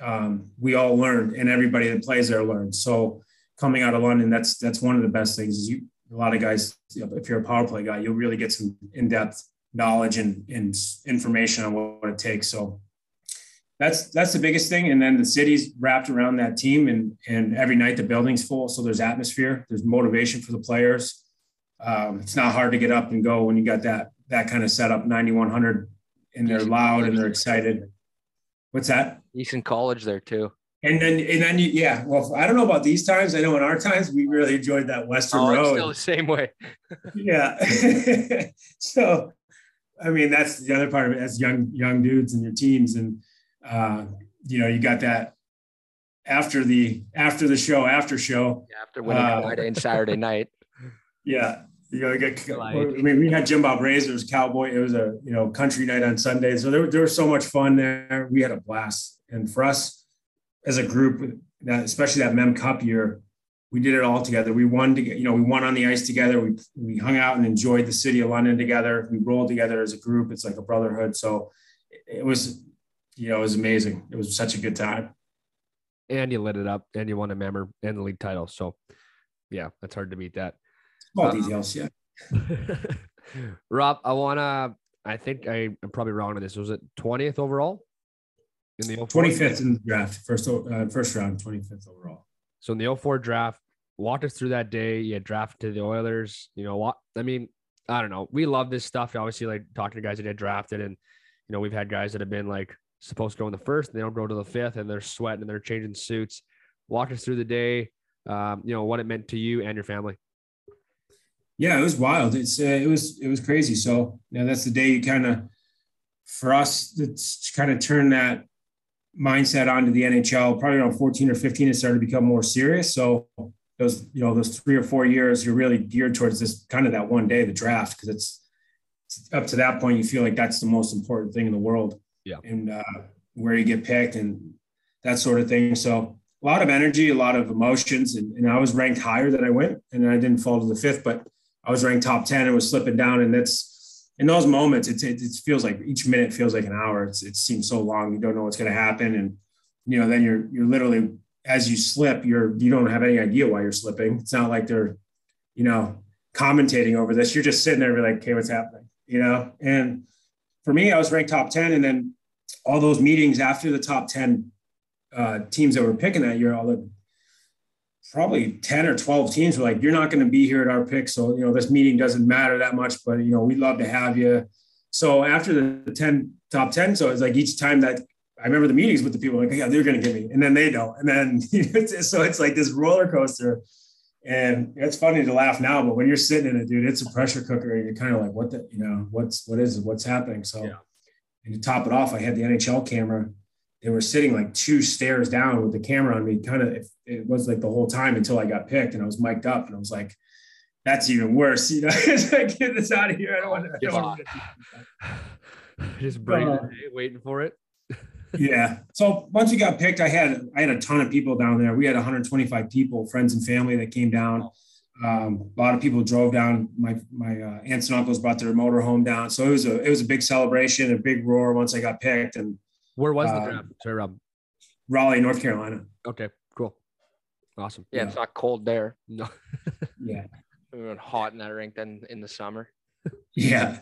G: Um, we all learned, and everybody that plays there learned. So coming out of London, that's that's one of the best things. Is you a lot of guys, if you're a power play guy, you'll really get some in depth knowledge and, and information on what, what it takes. So that's that's the biggest thing. And then the city's wrapped around that team, and and every night the building's full, so there's atmosphere, there's motivation for the players. Um, it's not hard to get up and go when you got that that kind of setup, 9100, and they're loud and they're excited. What's that?
C: Easton College there too.
G: And then and then you, yeah. Well, I don't know about these times. I know in our times we really enjoyed that Western
C: Oh,
G: Road.
C: still the same way. [LAUGHS]
G: yeah. [LAUGHS] so, I mean, that's the other part of it. As young young dudes and your teams, and uh, you know, you got that after the after the show, after show.
C: After winning
G: Uh,
C: Friday and Saturday [LAUGHS] night.
G: Yeah. You know, you
A: Like-
G: I mean, we had Jim Bob Rays. It was cowboy. It was a you know country night on Sunday. So there, there was so much fun there. We had a blast. And for us as a group, that especially that Mem Cup year, we did it all together. We won to get, you know, we won on the ice together. We we hung out and enjoyed the city of London together. We rolled together as a group. It's like a brotherhood. So it, it was, you know, it was amazing. It was such a good time.
A: and you lit it up and you won a member and the league title. So yeah, that's hard to beat that.
G: Small details, yeah. [LAUGHS]
A: Rob, I wanna I think I, am probably wrong on this. Was it 20th overall? In the 04?
G: Twenty fifth in the draft, first uh, first round, twenty fifth overall.
A: So in the 04 draft, walk us through that day. You had drafted to the Oilers. You know what? I mean, I don't know. We love this stuff. Obviously, like talking to guys that get drafted, and you know, we've had guys that have been like supposed to go in the first, and they don't go to the fifth, and they're sweating and they're changing suits. Walk us through the day. Um, you know what it meant to you and your family.
G: Yeah, it was wild. It's uh, it was it was crazy. So yeah, that's the day you kind of for us it's kind of turn that mindset onto the NHL. Probably around 14 or 15, it started to become more serious. So those you know those three or four years, you're really geared towards this kind of that one day, the draft, because it's, it's up to that point you feel like that's the most important thing in the world.
A: Yeah.
G: and uh, where you get picked and that sort of thing. So a lot of energy, a lot of emotions, and, and I was ranked higher than I went, and I didn't fall to the fifth, but I was ranked top 10 and was slipping down. And that's in those moments, it, it, feels like each minute feels like an hour. It's, it seems so long. You don't know what's going to happen. And, you know, then you're, you're literally, as you slip, you're, you don't have any idea why you're slipping. It's not like they're, you know, commentating over this. You're just sitting there, like, okay, what's happening? You know? And for me, I was ranked top 10. And then all those meetings after the top 10 uh, teams that were picking that year, all the probably 10 or 12 teams were like, you're not going to be here at our pick. So, you know, this meeting doesn't matter that much, but, you know, we'd love to have you. So after the 10 top 10, so it's like each time that I remember the meetings with the people like, yeah, they're going to give me, and then they don't. And then, [LAUGHS] so it's like this roller coaster and it's funny to laugh now, but when you're sitting in it, dude, it's a pressure cooker. And you're kind of like, what the, you know, what's, what is it? What's happening? So,
A: Yeah.
G: and to top it off, I had the NHL camera they were sitting like two stairs down with the camera on me. Kind of, it, it was like the whole time until I got picked, and I was mic'd up, and I was like, "That's even worse." [LAUGHS] You know, it's like, get this out of here. I don't want to. I
A: Give
G: don't want
A: Just breathing,
G: Uh,
A: waiting for it. [LAUGHS]
G: yeah. So once we got picked, I had I had a ton of people down there. We had 125 people, friends and family that came down. Um, a lot of people drove down. My my uh, aunts and uncles brought their motorhome down. So it was a it was a big celebration, a big roar once I got picked. And
A: Where was the
G: uh,
A: draft? Sorry, Rob.
G: Raleigh, North Carolina.
A: Okay, cool, awesome.
C: Yeah, it's not cold there.
A: No, [LAUGHS]
G: Yeah.
C: We went hot in that rink then in the summer.
G: Yeah.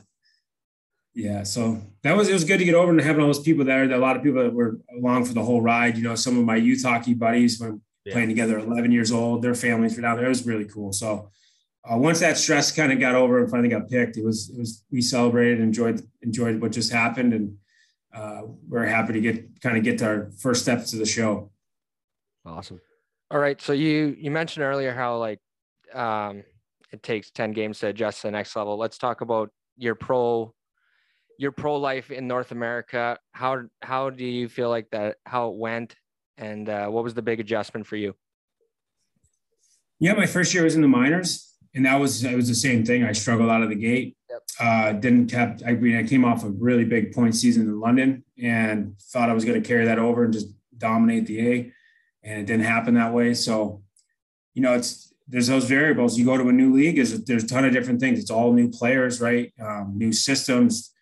G: Yeah. So that was it was good to get over and having all those people there. There a lot of people that were along for the whole ride. You know, some of my youth hockey buddies when
A: Yeah.
G: playing together, 11 years old, their families were down there. It was really cool. So uh, once that stress kind of got over and finally got picked, it was it was we celebrated, and enjoyed enjoyed what just happened, and uh, we're happy to get kind of get to our first steps to the show.
A: Awesome.
C: All right. So you you mentioned earlier how like um, it takes ten games to adjust to the next level. Let's talk about your pro your pro life in North America. How how do you feel like that? How it went, and uh, what was the big adjustment for you?
G: Yeah, my first year was in the minors, and that was it was the same thing. I struggled out of the gate.
C: Yep.
G: Uh, didn't kept. I mean, I came off a really big point season in London, and thought I was going to carry that over and just dominate the A, and it didn't happen that way. So, you know, it's there's those variables. You go to a new league, is there's a ton of different things. It's all new players, right? Um, new systems,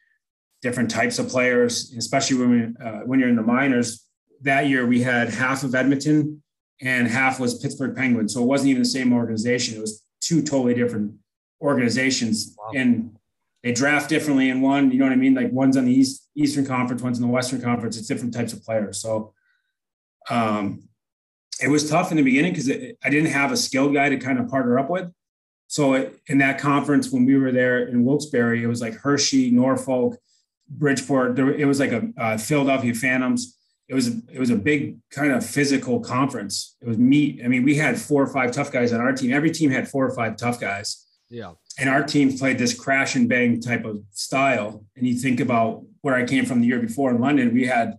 G: different types of players, especially when we, uh, when you're in the minors. That year, we had half of Edmonton and half was Pittsburgh Penguins. So it wasn't even the same organization. It was two totally different organizations.
A: Wow.
G: And they draft differently in one, you know what I mean? Like one's on the East Eastern Conference, one's in the Western Conference. It's different types of players. So um, it was tough in the beginning because I didn't have a skilled guy to kind of partner up with. So it, in that conference, when we were there in Wilkes-Barre, it was like Hershey, Norfolk, Bridgeport. There, it was like a uh, Philadelphia Phantoms it was it was a big kind of physical conference. It was meat. I mean, we had four or five tough guys on our team. Every team had four or five tough guys.
A: Yeah.
G: And our team played this crash and bang type of style. And you think about where I came from the year before in London, we had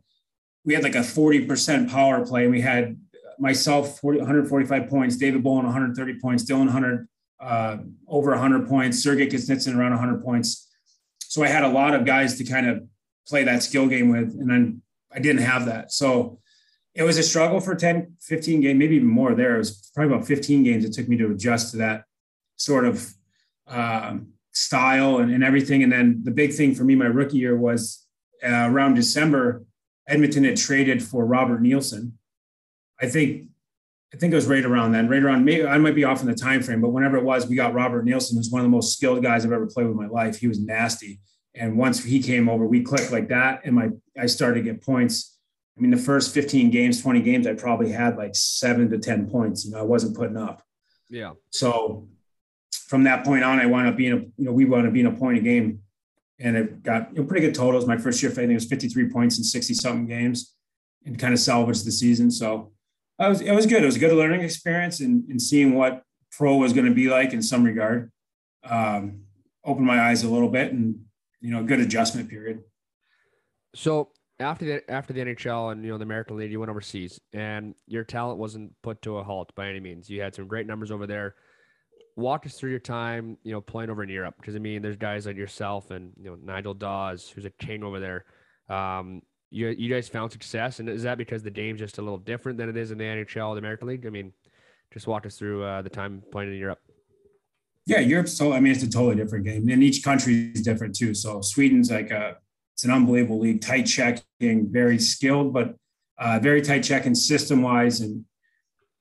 G: we had like a 40% power play. And we had myself 40, 145 points, David Bolland 130 points, Dylan 100 uh, over 100 points, Sergei Kostitsyn around 100 points. So I had a lot of guys to kind of play that skill game with. And then I didn't have that. So it was a struggle for 10, 15 games, maybe even more there. It was probably about 15 games it took me to adjust to that sort of um, style and, and, everything. And then the big thing for me, my rookie year was uh, around December, Edmonton had traded for Robert Nilsson. I think I think it was right around then, right around maybe I might be off in the time frame, but whenever it was, we got Robert Nilsson, who's one of the most skilled guys I've ever played with in my life. He was nasty. And once he came over, we clicked like that, and my I started to get points. I mean, the first 15 games, 20 games, I probably had like seven to 10 points. You know, I wasn't putting up.
A: Yeah.
G: So from that point on, I wound up being a, you know, we wound up being a point a game. And it got you know, pretty good totals. My first year, I think it was 53 points in 60 something games and kind of salvaged the season. So I was, it was good. It was a good learning experience and, and seeing what pro was going to be like in some regard. Um, opened my eyes a little bit and you know, good adjustment period.
A: So after the after the NHL and you know the American League, you went overseas, and your talent wasn't put to a halt by any means. You had some great numbers over there. Walk us through your time, you know, playing over in Europe, because I mean, there's guys like yourself and you know Nigel Dawes, who's a king over there. Um, you you guys found success, and is that because the game's just a little different than it is in the NHL, the American League? I mean, just walk us through uh, the time playing in Europe.
G: Yeah, Europe's so I mean it's a totally different game, and each country is different too. So Sweden's like a it's an unbelievable league, tight checking, very skilled, but uh, very tight checking system wise, and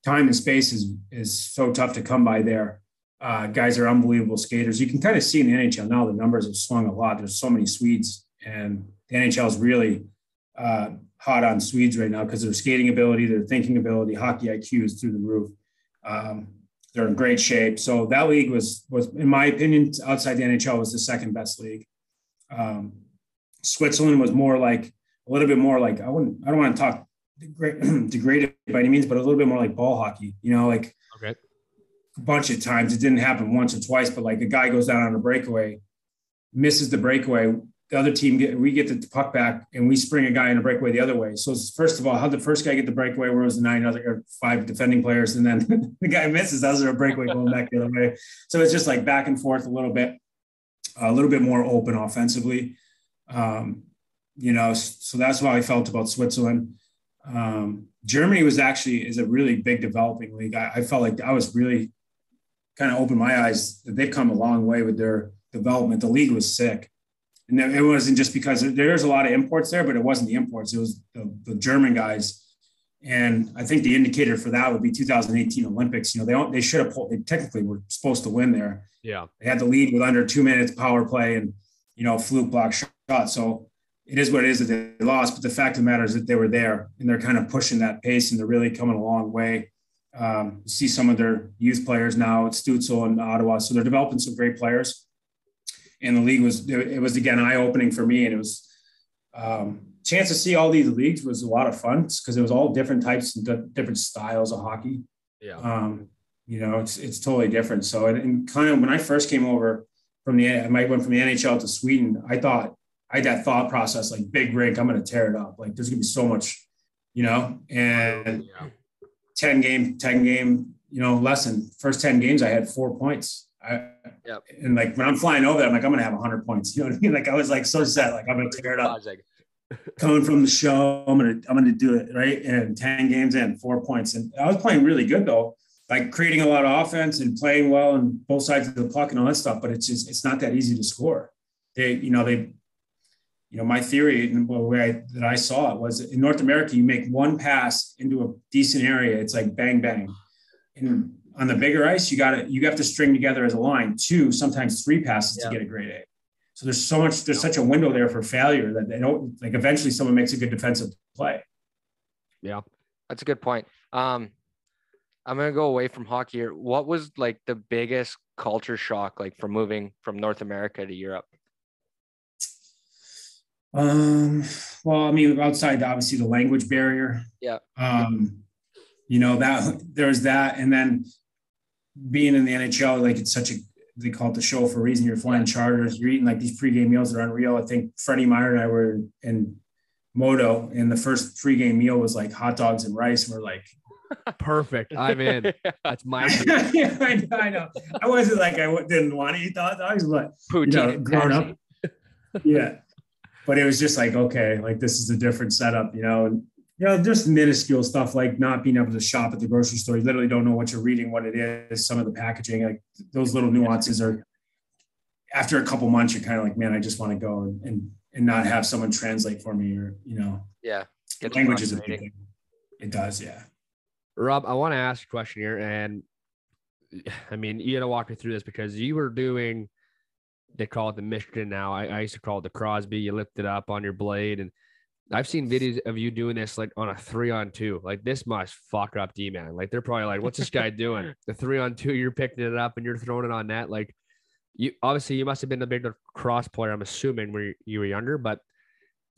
G: time and space is is so tough to come by there. Uh, guys are unbelievable skaters. You can kind of see in the NHL now the numbers have swung a lot. There's so many Swedes, and the NHL is really uh, hot on Swedes right now because their skating ability, their thinking ability, hockey IQ is through the roof. Um, they're in great shape. So that league was was, in my opinion, outside the NHL, was the second best league. Um, Switzerland was more like a little bit more like I wouldn't I don't want to talk [CLEARS THROAT] degraded by any means, but a little bit more like ball hockey. You know, like
A: okay.
G: A bunch of times it didn't happen once or twice, but like a guy goes down on a breakaway, misses the breakaway, the other team get we get the puck back and we spring a guy in a breakaway the other way. So first of all, how the first guy get the breakaway where was the nine other or five defending players, and then [LAUGHS] the guy misses, that's a breakaway going back the other way. So it's just like back and forth a little bit, a little bit more open offensively. Um, you know, so that's how I felt about Switzerland. Um, Germany was actually is a really big developing league. I, I felt like I was really kind of opened my eyes that they've come a long way with their development. The league was sick and it wasn't just because there's a lot of imports there, but it wasn't the imports; it was the, the, German guys. And I think the indicator for that would be 2018 Olympics. You know, they don't, they should have pulled. They technically were supposed to win there.
A: Yeah,
G: they had the lead with under two minutes power play and you know fluke block shot. So it is what it is that they lost. But the fact of the matter is that they were there and they're kind of pushing that pace and they're really coming a long way. Um, see some of their youth players now at Stützle and Ottawa. So they're developing some great players. And the league was, it was again eye opening for me. And it was, um, chance to see all these leagues was a lot of fun because it was all different types and different styles of hockey.
A: Yeah.
G: Um, you know, it's it's totally different. So, and, and, kind of when I first came over from the, I might went from the NHL to Sweden. I thought I had that thought process like big rink, I'm going to tear it up. Like there's going to be so much, you know, and yeah. Ten game, ten game, you know, lesson. First ten games, I had four points. I,
C: yep.
G: And like when I'm flying over I'm like, I'm gonna have 100 points. [LAUGHS] You know what I mean? Like I was like so set, like I'm gonna tear it up [LAUGHS] coming from the show. I'm gonna I'm gonna do it right. And ten games in, four points, and I was playing really good though, like creating a lot of offense and playing well on both sides of the puck and all that stuff. But it's just it's not that easy to score. They you know they you know my theory and the way I, that I saw it was in North America you make one pass into a decent area, it's like bang bang. And on the bigger ice, you got to you have to string together as a line two, sometimes three passes yeah. to get a great A. So there's so much, there's such a window there for failure that they don't like eventually someone makes a good defensive play.
C: Yeah. That's a good point. Um, I'm gonna go away from hockey here. What was like the biggest culture shock like from moving from North America to Europe?
G: Um, well, I mean, outside obviously the language barrier.
C: Yeah.
G: Um, you know, that there's that, and then being in the NHL, like it's such a they call it the show for a reason. You're flying charters, you're eating like these pregame meals that are unreal. I think Freddie Meyer and I were in MoDo, and the first pregame meal was like hot dogs and rice. And we're like, [LAUGHS]
A: perfect. I'm in. That's my. [LAUGHS]
G: yeah, I know, I know. I wasn't like I didn't want to eat hot dogs, but you know, growing up, yeah. But it was just like okay, like this is a different setup, you know. And you know, just minuscule stuff like not being able to shop at the grocery store. You literally don't know what you're reading, what it is, some of the packaging, like those little nuances are after a couple months, you're kind of like, man, I just want to go and, and, and not have someone translate for me or, you know,
C: yeah.
G: Language is a big thing. It does. Yeah.
A: Rob, I want to ask a question here. And [SIGHS] I mean, you got to walk me through this because you were doing, they call it the Michigan now. I, I used to call it the Crosby. You lift it up on your blade and I've seen videos of you doing this like on a three on two. Like this must fuck up D man. Like they're probably like, what's this guy doing? [LAUGHS] The three on two, you're picking it up and you're throwing it on net. Like you obviously you must have been a big cross player. I'm assuming where you were younger, but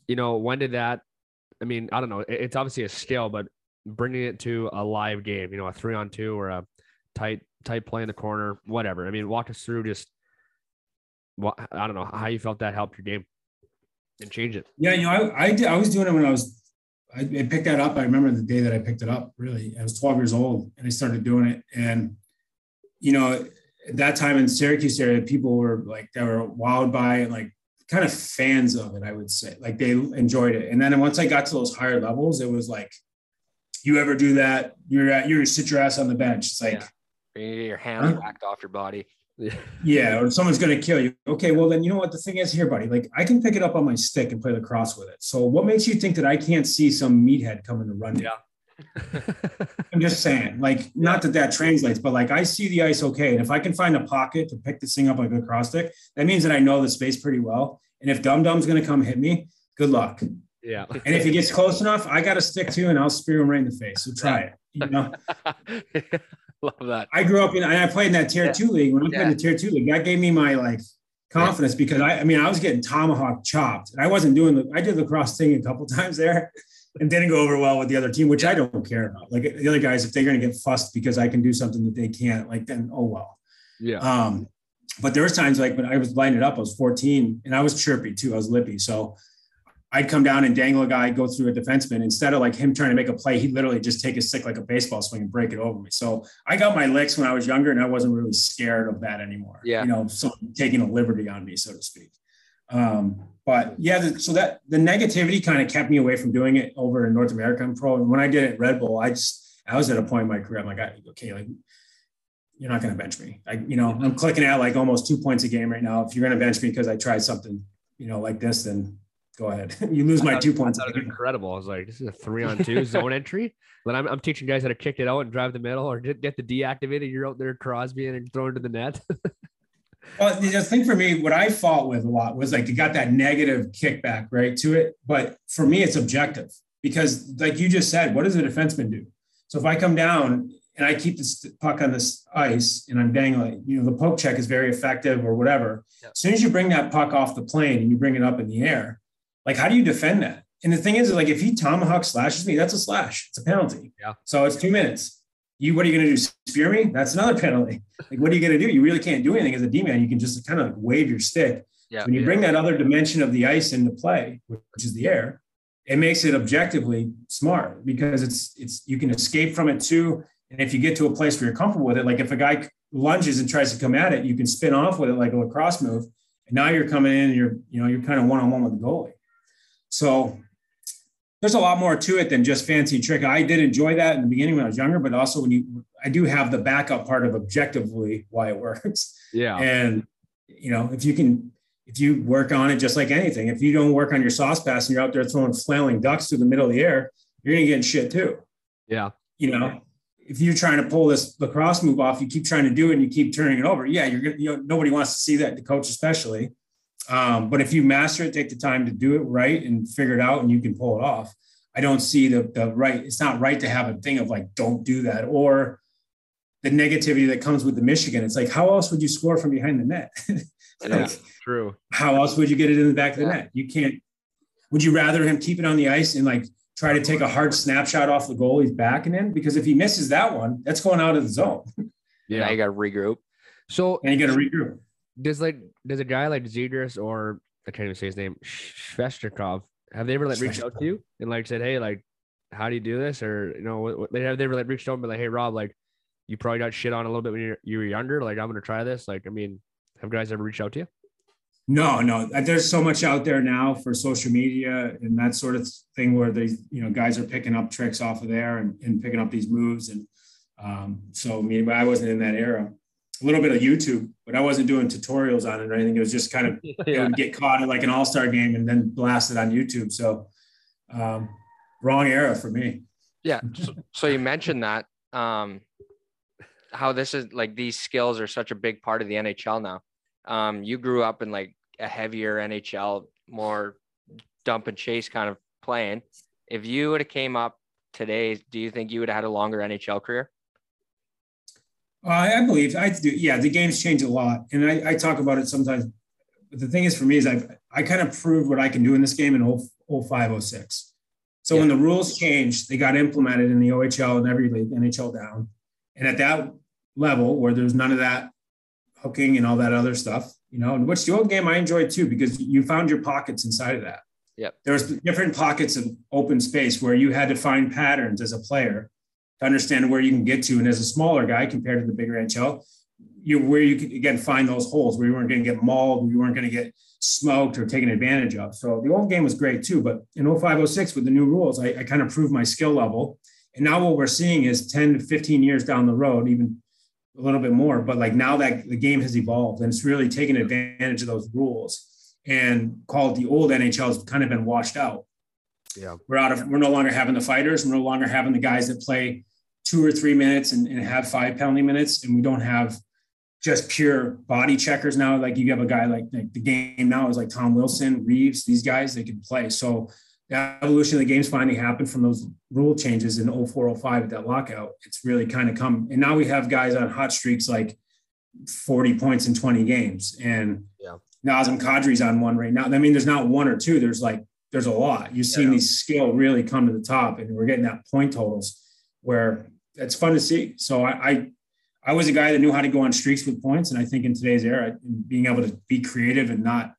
A: you know when did that? I mean, I don't know. It's obviously a skill, but bringing it to a live game, you know, a three on two or a tight tight play in the corner, whatever. I mean, walk us through just what I don't know how you felt that helped your game and change it.
G: Yeah, you know, I I, did, I was doing it when I was I, I, picked that up. I remember the day that I picked it up. Really, I was 12 years old and I started doing it. And you know, at that time in Syracuse area, people were like they were wowed by it, like kind of fans of it. I would say, like they enjoyed it. And then once I got to those higher levels, it was like, you ever do that? You're at you're sit your ass on the bench. It's like.
C: Yeah. You get your hands huh? whacked off your body.
G: Yeah, or someone's going to kill you. Okay, well then you know what the thing is here, buddy. Like I can pick it up on my stick and play lacrosse with it. So what makes you think that I can't see some meathead coming to run?
C: Yeah. [LAUGHS]
G: I'm just saying, like, not that that translates, but like I see the ice okay, and if I can find a pocket to pick this thing up like a cross stick, that means that I know the space pretty well. And if Dum Dum's going to come hit me, good luck.
A: Yeah.
G: And if he gets close enough, I got a stick too, and I'll spear him right in the face. So try it. You know. [LAUGHS] [LAUGHS]
C: Love that.
G: I grew up in, and I played in that tier yeah. two league. When I played yeah. in the tier two league, that gave me my like confidence yeah. because I, I mean, I was getting tomahawk chopped, and I wasn't doing the. I did the cross thing a couple [LAUGHS] times there, and didn't go over well with the other team, which I don't care about. Like the other guys, if they're going to get fussed because I can do something that they can't, like then oh well.
A: Yeah.
G: Um, but there was times like when I was lining it up, I was 14, and I was chirpy too. I was lippy, so I'd come down and dangle a guy, go through a defenseman. Instead of like him trying to make a play, he'd literally just take a stick like a baseball swing and break it over me. So I got my licks when I was younger and I wasn't really scared of that anymore.
C: Yeah.
G: You know, so taking a liberty on me, so to speak. Um, but yeah, the, so that the negativity kind of kept me away from doing it over in North American Pro. And when I did it Red Bull, I just, I was at a point in my career, I'm like, okay, like, you're not going to bench me. I, you know, I'm clicking at like almost two points a game right now. If you're going to bench me because I tried something, you know, like this, then go ahead. [LAUGHS] you lose my two points.
A: That was incredible. I was like, this is a three on two [LAUGHS] zone entry. But I'm, I'm teaching guys how to kick it out and drive the middle or get, get the deactivated. You're out there Crosby and throwing to the net. [LAUGHS]
G: well, the thing for me, what I fought with a lot was like you got that negative kickback right to it. But for me, it's objective because, like you just said, what does a defenseman do? So if I come down and I keep this puck on this ice and I'm dangling, you know, the poke check is very effective or whatever.
C: Yeah.
G: As soon as you bring that puck off the plane and you bring it up in the air, like how do you defend that? And the thing is, like if he tomahawk slashes me, that's a slash. It's a penalty.
A: Yeah.
G: So it's two minutes. You what are you gonna do? Spear me? That's another [LAUGHS] penalty. Like what are you gonna do? You really can't do anything as a D man. You can just kind of like wave your stick.
C: Yeah.
G: When you bring that other dimension of the ice into play, which is the air, it makes it objectively smart because it's it's you can escape from it too. And if you get to a place where you're comfortable with it, like if a guy lunges and tries to come at it, you can spin off with it like a lacrosse move. And now you're coming in and you're, you know, you're kind of one-on-one with the goalie. So there's a lot more to it than just fancy trick. I did enjoy that in the beginning when I was younger, but also when you I do have the backup part of objectively why it [LAUGHS] works.
A: Yeah.
G: And you know, if you can if you work on it just like anything, if you don't work on your sauce pass and you're out there throwing flailing ducks through the middle of the air, you're gonna get in shit too.
A: Yeah.
G: You know, if you're trying to pull this lacrosse move off, you keep trying to do it and you keep turning it over. Yeah, you're gonna, you know, nobody wants to see that, the coach especially. Um, but if you master it, take the time to do it right and figure it out, and you can pull it off. I don't see the the right. It's not right to have a thing of like, don't do that, or the negativity that comes with the Michigan. It's like, how else would you score from behind the net? [LAUGHS]
C: Yeah.
A: True.
G: how else would you get it in the back of the
C: Yeah.
G: net? You can't. Would you rather him keep it on the ice and like try to take a hard snapshot off the goalie's back and in? Because if he misses that one, that's going out of the zone, [LAUGHS]
C: Now
A: Yeah.
C: you got to regroup.
A: So
G: and you got to regroup.
A: Does like does a guy like Zegras or I can't even say his name Svechnikov have they ever like reached out to you and like said hey like how do you do this or you know what, they have they ever like reached out and be like hey Rob like you probably got shit on a little bit when you're, you were younger like I'm gonna try this like I mean have guys ever reached out to you
G: No, no. There's so much out there now for social media and that sort of thing where they, you know, guys are picking up tricks off of there and, and picking up these moves. And um, so, I mean, I wasn't in that era. A little bit of YouTube, but I wasn't doing tutorials on it or anything. It was just kind of [LAUGHS] it would get caught at like an all star game and then blasted on YouTube. So, um, wrong era for me.
C: Yeah. [LAUGHS] So, so you mentioned that um, how this is like these skills are such a big part of the NHL now. Um, you grew up in like a heavier NHL, more dump and chase kind of playing. If you would have came up today, do you think you would have had a longer NHL career?
G: Uh, I believe I do. Yeah, the game's changed a lot, and I, I talk about it sometimes. But the thing is, for me, is I I kind of proved what I can do in this game in 0- 05, 06. So when the rules changed, they got implemented in the OHL and every league, NHL down, and at that level where there's none of that hooking and all that other stuff, you know, and which the old game I enjoyed too because you found your pockets inside of that.
C: Yep.
G: There was different pockets of open space where you had to find patterns as a player to understand where you can get to. And as a smaller guy compared to the bigger NHL, you where you could again find those holes where you weren't going to get mauled, you weren't going to get smoked or taken advantage of. So the old game was great too. But in 0506 with the new rules, I, I kind of proved my skill level. And now what we're seeing is 10 to 15 years down the road, even a little bit more, but like now that the game has evolved and it's really taken advantage of those rules and called the old NHL has kind of been washed out.
A: Yeah.
G: We're out of, we're no longer having the fighters. We're no longer having the guys that play two or three minutes and, and have five penalty minutes. And we don't have just pure body checkers now. Like you have a guy like, like the game now is like Tom Wilson, Reaves, these guys, they can play. So the evolution of the game's finally happened from those rule changes in 0405 at that lockout. It's really kind of come. And now we have guys on hot streaks like 40 points in 20 games. And
A: Yeah.
G: Nazem Kadri's on one right now. I mean, there's not one or two, there's like, there's a lot. You've seen
A: Yeah.
G: these skill really come to the top, and we're getting that point totals where it's fun to see. So I, I, I was a guy that knew how to go on streaks with points, and I think in today's era, being able to be creative and not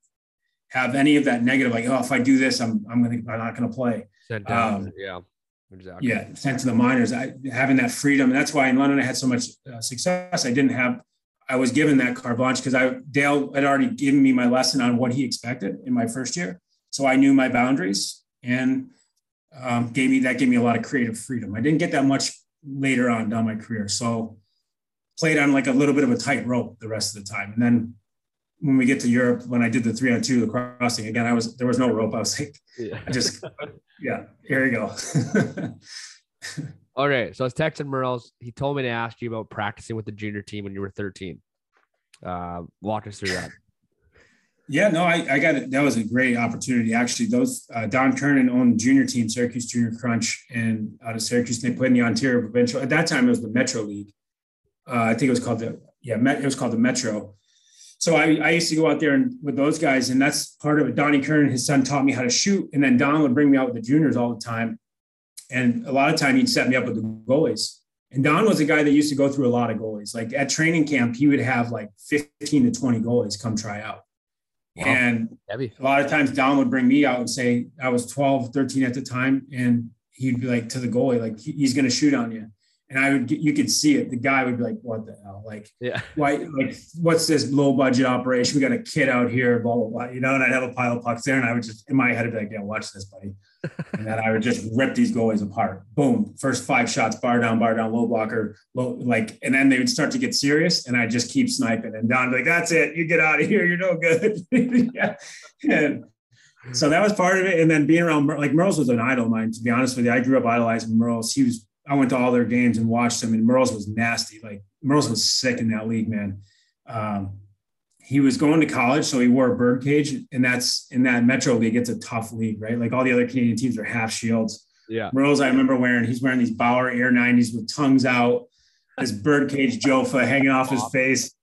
G: have any of that negative, like oh, if I do this, I'm I'm gonna I'm not gonna play.
A: Sent down.
G: Um,
A: yeah. Exactly.
G: Yeah, sent to the minors. I, having that freedom. And that's why in London I had so much uh, success. I didn't have. I was given that carte blanche because I Dale had already given me my lesson on what he expected in my first year, so I knew my boundaries and um, gave me that gave me a lot of creative freedom. I didn't get that much later on down my career, so played on like a little bit of a tight rope the rest of the time. And then when we get to Europe, when I did the three on two, the crossing again, I was there was no rope. I was like,
A: Yeah.
G: I just yeah, here you go. [LAUGHS]
A: All right. so I was texting Merles. He told me to ask you about practicing with the junior team when you were 13. Uh, walk us through that.
G: Yeah, no, I, I got it. That was a great opportunity. Actually, those uh, Don Kernan owned junior team, Syracuse Junior Crunch, and out of Syracuse, and they played in the Ontario Provincial. At that time, it was the Metro League. Uh, I think it was called the yeah, it was called the Metro. So I, I used to go out there and with those guys, and that's part of it. Donnie Kernan, his son, taught me how to shoot, and then Don would bring me out with the juniors all the time. And a lot of time he'd set me up with the goalies. And Don was a guy that used to go through a lot of goalies. Like at training camp, he would have like 15 to 20 goalies come try out. Wow. And Heavy. a lot of times Don would bring me out and say, I was 12, 13 at the time. And he'd be like to the goalie, like, he's going to shoot on you. And I would, get, you could see it. The guy would be like, what the hell? Like, yeah. why, like, what's this low budget operation? We got a kid out here, blah, blah, blah. You know, and I'd have a pile of pucks there. And I would just, in my head, I'd be like, yeah, watch this, buddy [LAUGHS] and then I would just rip these goalies apart. Boom, first five shots, bar down, bar down, low blocker, low, like, and then they would start to get serious, and I just keep sniping. And Don like, "That's it, you get out of here, you're no good." [LAUGHS] yeah, and so that was part of it. And then being around, like Merles was an idol of mine. To be honest with you, I grew up idolizing Merles. He was. I went to all their games and watched them, and Merles was nasty. Like Merles was sick in that league, man. Um, he was going to college, so he wore a bird cage, and that's in that Metro League. It's a tough league, right? Like all the other Canadian teams are half shields.
A: Yeah.
G: Merles, I remember wearing. He's wearing these Bauer Air 90s with tongues out, this bird cage Jofa hanging off his face,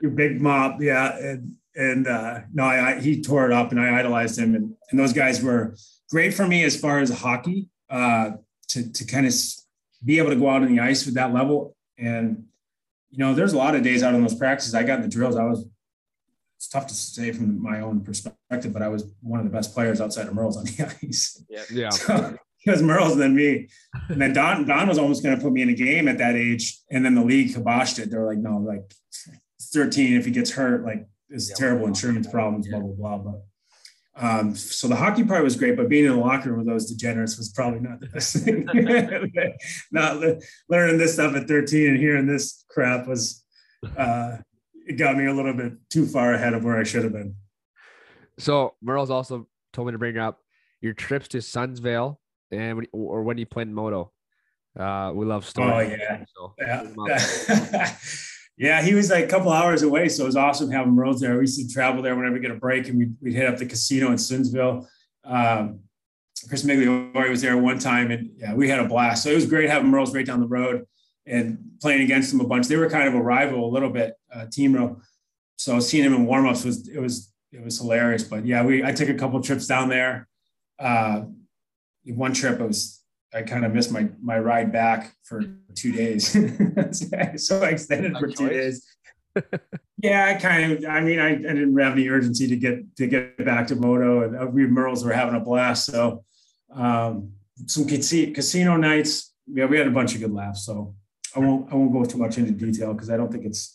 G: your big mop, yeah. And and uh, no, I, I, he tore it up, and I idolized him. And and those guys were great for me as far as hockey, uh, to to kind of be able to go out on the ice with that level. And you know, there's a lot of days out on those practices. I got in the drills. I was it's tough to say from my own perspective, but I was one of the best players outside of Merles on the [LAUGHS] ice.
A: Yeah. Yeah.
G: So, he was Merles than me. And then Don, Don was almost going to put me in a game at that age. And then the league kiboshed it. They were like, no, like 13, if he gets hurt, like it's yeah, terrible insurance problems, yeah. blah, blah, blah. But um, so the hockey part was great, but being in the locker room with those degenerates was probably not the best thing. [LAUGHS] not learning this stuff at 13 and hearing this crap was uh, it got me a little bit too far ahead of where I should have been.
A: So Merle's also told me to bring up your trips to Sundsvall and when, or when you played MoDo. Uh, we love stories.
G: Oh yeah, so yeah. [LAUGHS] yeah, he was like a couple hours away, so it was awesome having Merle's there. We used to travel there whenever we get a break, and we'd, we'd hit up the casino in Sundsvall. Um, Chris Migliori was there one time, and yeah, we had a blast. So it was great having Merle's right down the road and playing against them a bunch. They were kind of a rival a little bit, uh, Team Row. So seeing him in warmups was it was it was hilarious. But yeah, we I took a couple trips down there. Uh, one trip I was I kind of missed my my ride back for two days, [LAUGHS] so I extended for two days. yeah, I kind of. I mean, I, I, didn't have any urgency to get to get back to MoDo, and uh, we Merles were having a blast. So um, some casino nights. Yeah, we had a bunch of good laughs. So I won't I won't go too much into detail because I don't think it's.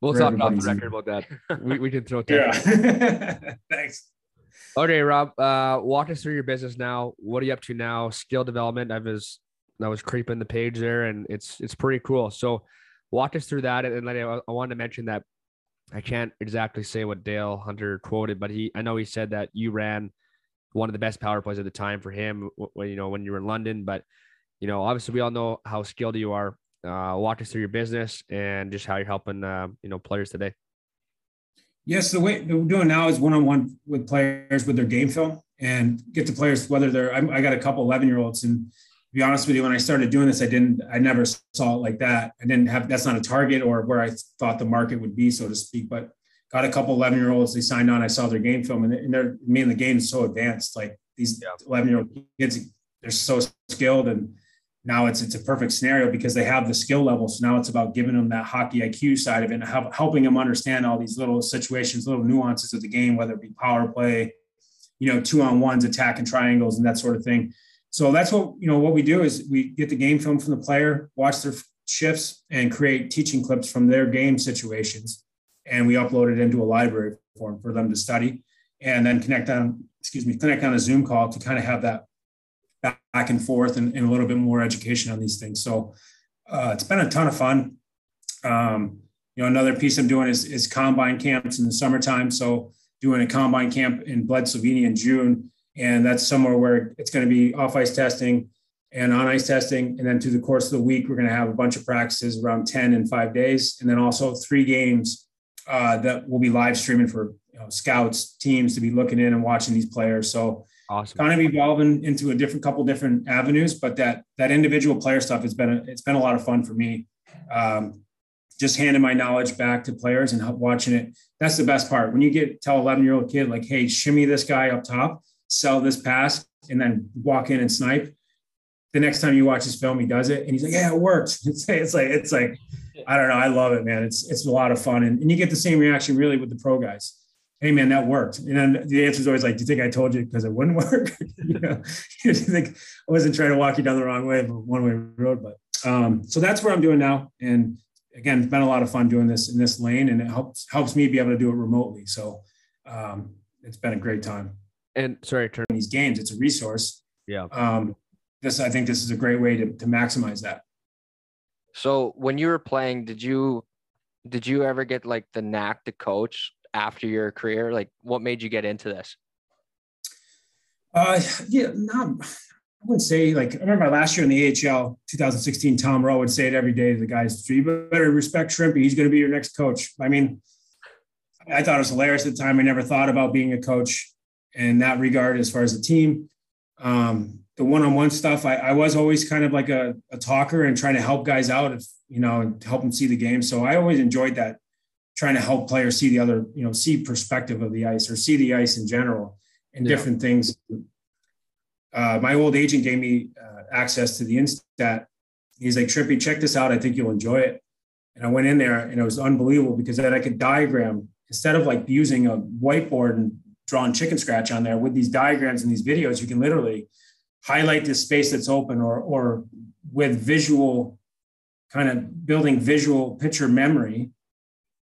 A: We'll talk off the record about that. [LAUGHS] we, we can throw.
G: Yeah. [LAUGHS] Thanks.
A: Okay, Rob. Uh, walk us through your business now. What are you up to now? Skill development. I was I was creeping the page there, and it's it's pretty cool. So, walk us through that. And then I, I wanted to mention that I can't exactly say what Dale Hunter quoted, but he I know he said that you ran one of the best power plays at the time for him when you know when you were in London. But you know, obviously, we all know how skilled you are uh, walk us through your business and just how you're helping uh, you know players today.
G: Yes, the way we're doing now is one-on-one with players with their game film and get the players whether they're. I'm, i got a couple 11 year olds and to be honest with you, when I started doing this, I didn't. I never saw it like that. I didn't have. That's not a target or where I thought the market would be, so to speak. But got a couple 11 year olds. They signed on. I saw their game film, and they're. I mean, the game is so advanced. Like these 11 year old kids, they're so skilled and now it's it's a perfect scenario because they have the skill level. So now it's about giving them that hockey IQ side of it and helping them understand all these little situations, little nuances of the game, whether it be power play, you know, two on ones, attack and triangles, and that sort of thing. So that's what you know. What we do is we get the game film from the player, watch their shifts, and create teaching clips from their game situations, and we upload it into a library form for them to study, and then connect on. Excuse me, connect on a Zoom call to kind of have that back and forth and, and, a little bit more education on these things. So uh, it's been a ton of fun. Um, you know, another piece I'm doing is, is combine camps in the summertime. So doing a combine camp in Bled, Slovenia in June. And that's somewhere where it's going to be off ice testing and on ice testing. And then through the course of the week, we're going to have a bunch of practices around 10 and five days. And then also three games uh, that will be live streaming for you know, scouts, teams to be looking in and watching these players. So
A: Awesome.
G: kind of evolving into a different couple different avenues, but that that individual player stuff has been a, it's been a lot of fun for me. Um, just handing my knowledge back to players and watching it. That's the best part. When you get tell 11 year old kid like, hey, shimmy this guy up top, sell this pass, and then walk in and snipe. The next time you watch his film, he does it, and he's like, "Yeah, it worked." [LAUGHS] It's, it's like it's like I don't know. I love it, man. It's it's a lot of fun, and, and you get the same reaction really with the pro guys. Hey, man, that worked. And then the answer is always like, "Do you think I told you because it wouldn't [LAUGHS] work?" [LAUGHS] you know, [LAUGHS] you think I wasn't trying to walk you down the wrong way, but one way road. But um, so that's what I'm doing now, and again, it's been a lot of fun doing this in this lane, and it helps helps me be able to do it remotely. So um, it's been a great time.
A: And sorry, turn.
G: These games, it's a resource.
A: Yeah.
G: Um, this, I think, this is a great way to, to maximize that.
C: So when you were playing, did you did you ever get like the knack to coach after your career? Like what made you get into this?
G: Uh, yeah, no, I wouldn't say like I remember last year in the AHL 2016, Tom Rowe would say it every day to the guys, you better respect Shrimpy. He's going to be your next coach. I mean, I thought it was hilarious at the time. I never thought about being a coach in that regard as far as the team. Um, the one-on-one stuff, I, I, was always kind of like a, a, talker and trying to help guys out if you know and help them see the game. So I always enjoyed that, trying to help players see the other, you know, see perspective of the ice or see the ice in general and yeah. different things uh, my old agent gave me uh, access to the Instat. He's like, Trippy, check this out. I think you'll enjoy it. And I went in there and it was unbelievable because then I could diagram instead of like using a whiteboard and drawing chicken scratch on there with these diagrams and these videos, you can literally highlight this space that's open or, or with visual kind of building visual picture memory,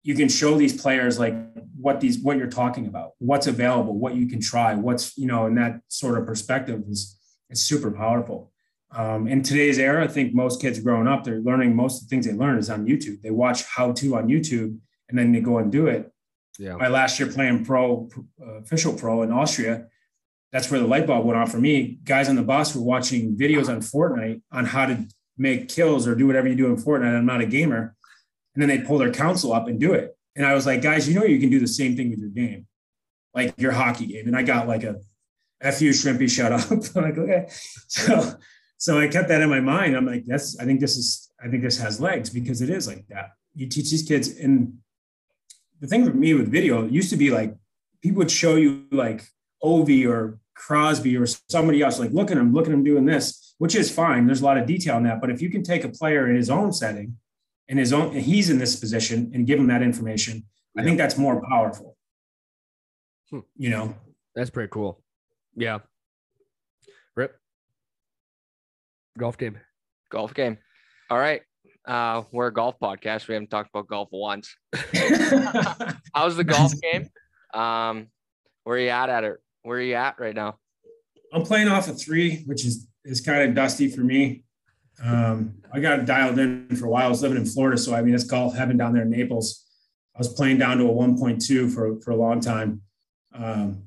G: you can show these players like what these what you're talking about what's available what you can try what's you know in that sort of perspective is is super powerful. Um, in today's era i think most kids growing up they're learning most of the things they learn is on youtube. They watch how to on youtube and then they go and do it. Yeah. My last year playing pro uh, official pro in austria that's where the light bulb went off for me. Guys on the bus were watching videos on fortnite on how to make kills or do whatever you do in fortnite. I'm not a gamer and then they'd pull their console up and do it and I was like, guys, you know, you can do the same thing with your game, like your hockey game. And I got like a F you shrimpy, shut up. [LAUGHS] I'm like, okay. So, so I kept that in my mind. I'm like, that's, I think this is, I think this has legs because it is like that. You teach these kids. And the thing for me with video, used to be like, people would show you like Ovi or Crosby or somebody else, like, look at him, look at him doing this, which is fine. There's a lot of detail in that. But if you can take a player in his own setting in his own, he's in this position and give him that information. I think that's more powerful. Hmm. You know,
A: that's pretty cool. Yeah. Rip. Golf game.
C: Golf game. All right. Uh, we're a golf podcast. We haven't talked about golf once. [LAUGHS] How's the golf game? Um, where are you at at it? Where are you at right now?
G: I'm playing off a three, which is is kind of dusty for me. Um, I got dialed in for a while. I was living in Florida, so I mean it's golf heaven down there in Naples. I was playing down to a 1.2 for for a long time. Um,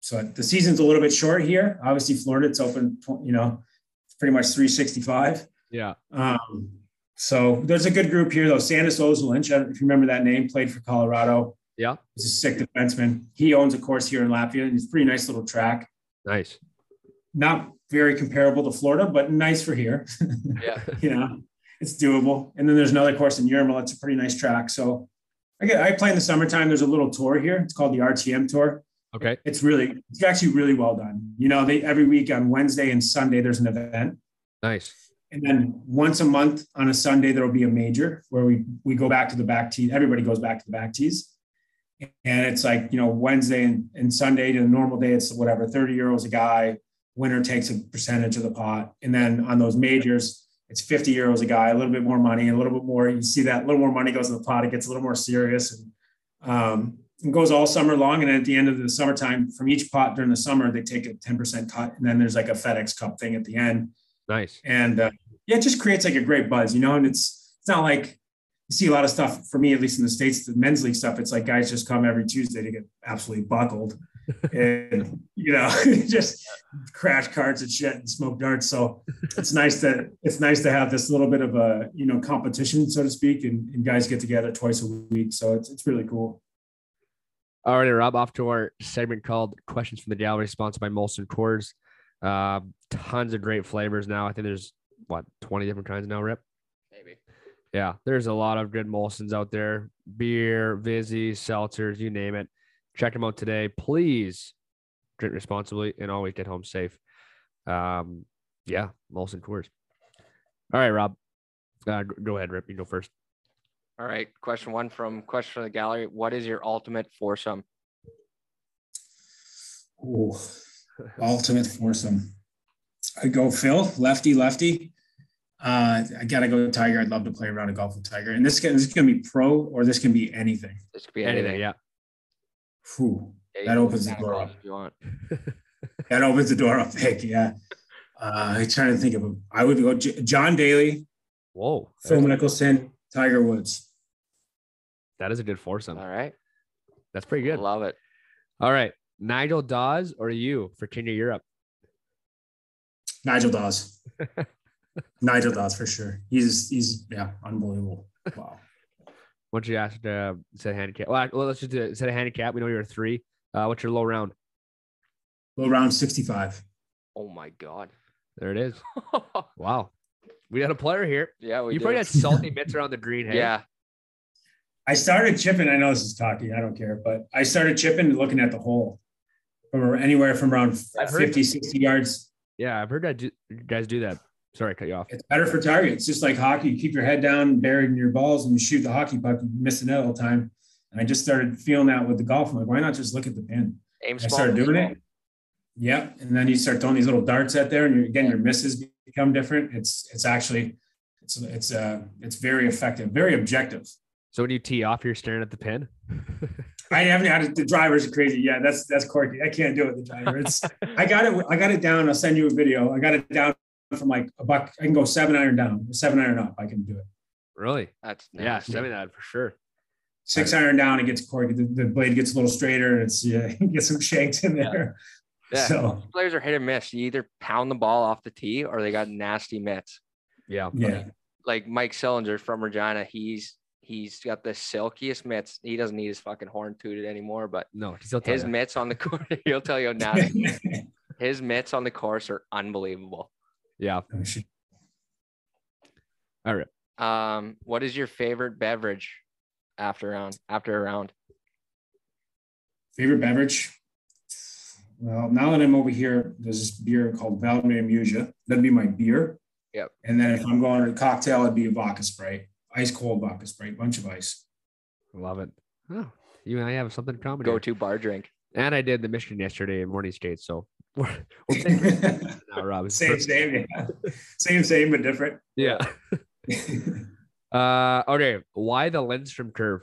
G: so the season's a little bit short here. Obviously, Florida it's open. You know, pretty much 365.
A: Yeah.
G: Um, so there's a good group here though. Sandis Ozolinsh, if you remember that name, played for Colorado.
A: Yeah.
G: He's a sick defenseman. He owns a course here in Latvia. And it's a pretty nice little track.
A: Nice.
G: Not very comparable to Florida, but nice for here. [LAUGHS]
C: Yeah.
G: you know, it's doable. And then there's another course in Jurmala. It's a pretty nice track. So I get I play in the summertime. There's a little tour here. It's called the RTM tour.
A: Okay.
G: It's really it's actually really well done. You know, they every week on Wednesday and Sunday there's an event.
A: Nice.
G: And then once a month on a Sunday there will be a major where we we go back to the back tee. Everybody goes back to the back tees. And it's like, you know, Wednesday and, and Sunday to the normal day, it's whatever, 30 euros a guy, winner takes a percentage of the pot. And then on those majors, it's 50 euros a guy, a little bit more money, a little bit more. You see that a little more money goes in the pot. It gets a little more serious and um, it goes all summer long. And at the end of the summertime, from each pot during the summer, they take a 10% cut. And then there's like a FedEx Cup thing at the end.
A: Nice.
G: And uh, yeah, it just creates like a great buzz, you know. And it's it's not like you see a lot of stuff for me, at least in the states, the men's league stuff. It's like guys just come every Tuesday to get absolutely buckled and you know [LAUGHS] just crash cards and shit and smoke darts so it's nice that it's nice to have this little bit of a you know competition so to speak and, and guys get together twice a week so it's, it's really cool
A: All right, Rob, off to our segment called Questions from the Gallery, sponsored by Molson Coors. Uh, tons of great flavors now. I think there's what 20 different kinds now, Rip?
C: Maybe.
A: Yeah, there's a lot of good Molsons out there. Beer, Vizzy, seltzers, you name it. Check them out today. Please drink responsibly and always get home safe. Um, yeah, Molson Coors. All right, Rob. Uh, go ahead, Rip. You go first.
C: All right. Question one from Question from the Gallery. What is your ultimate foursome?
G: Ooh, ultimate foursome. I go Phil, lefty, lefty. Uh, I gotta go Tiger. I'd love to play around a golf with Tiger. And this can this can be pro or this can be anything.
C: This could be
A: Anything,
C: anything.
A: yeah.
G: Whew,
C: Yeah,
G: That opens the door
C: off
G: up.
C: If you want. [LAUGHS]
G: that opens the door up big. Yeah. Uh, I'm trying to think of them. I would go J- John Daly,
A: Whoa,
G: Phil Mickelson, Tiger Woods.
A: that is a good foursome.
C: All right.
A: That's pretty good.
C: Love it.
A: All right, Nigel Dawes or you for King of Europe?
G: Nigel Dawes. [LAUGHS] Nigel Dawes for sure. He's he's yeah, unbelievable. Wow.
A: Once you asked uh, set a handicap, well, well, let's just do it. Set a handicap. We know you're a three. Uh, what's your low round?
G: Low round 65.
C: Oh my God.
A: There it is. [LAUGHS] Wow, we got a player here.
C: yeah, we
A: you
C: do.
A: probably had salty [LAUGHS] mitts around the green. Hey?
C: Yeah.
G: I started chipping. I know this is talking. I don't care, but I started chipping and looking at the hole from anywhere from around
A: I've heard
G: 50, 60 yards.
A: yeah. I've heard that do, guys do that. Sorry, I cut you off.
G: It's better for target. It's just like hockey. You keep your head down, buried in your balls, and you shoot the hockey puck, you miss the net all the time. And I just started feeling that with the golf. I'm like, why not just look at the pin?
C: Aim
G: I started doing
C: small.
G: it. Yeah. And then you start throwing these little darts out there, and you're, again, your misses become different. It's it's actually it's it's uh it's very effective, very objective.
A: So when you tee off, you're staring at the pin. [LAUGHS]
G: I haven't had it. The drivers are crazy. Yeah, that's that's quirky. I can't do it. with The driver. It's [LAUGHS] I got it. I got it down. I'll send you a video. I got it down from like a buck. I can go seven iron down, seven iron up. I can do it.
A: really?
C: That's
A: Yeah, seven iron for sure.
G: Six iron down, it gets quirky. The, the blade gets a little straighter, and it's yeah, [LAUGHS] you get some shanks in there.
C: Yeah.
G: So
C: Players are hit or miss. You either pound the ball off the tee or they got nasty mitts.
A: Yeah.
G: yeah,
C: Like Mike Sillinger from Regina, he's he's got the silkiest mitts. He doesn't need his fucking horn tooted anymore, but
A: No, he'll tell
C: his
A: you.
C: mitts on the [LAUGHS] course, he'll tell you [LAUGHS] now. His mitts on the course are unbelievable.
A: Yeah. All right.
C: Um, what is your favorite beverage after round after a round?
G: Favorite beverage? Well, now that I'm over here, there's this beer called Valmiermuiža. That'd be my beer.
C: Yep.
G: And then if I'm going to a cocktail, it'd be a vodka Sprite, ice cold vodka Sprite, bunch of ice.
A: Love it. Oh, you and I have something in common.
C: Go to bar drink.
A: And I did the mission yesterday in morning skate. So [LAUGHS] we're, it now, [LAUGHS] Rob. It's
G: same,
A: perfect.
G: same, yeah. [LAUGHS] same, same, but different.
A: Yeah. Uh, okay. Why the Lindstrom curve?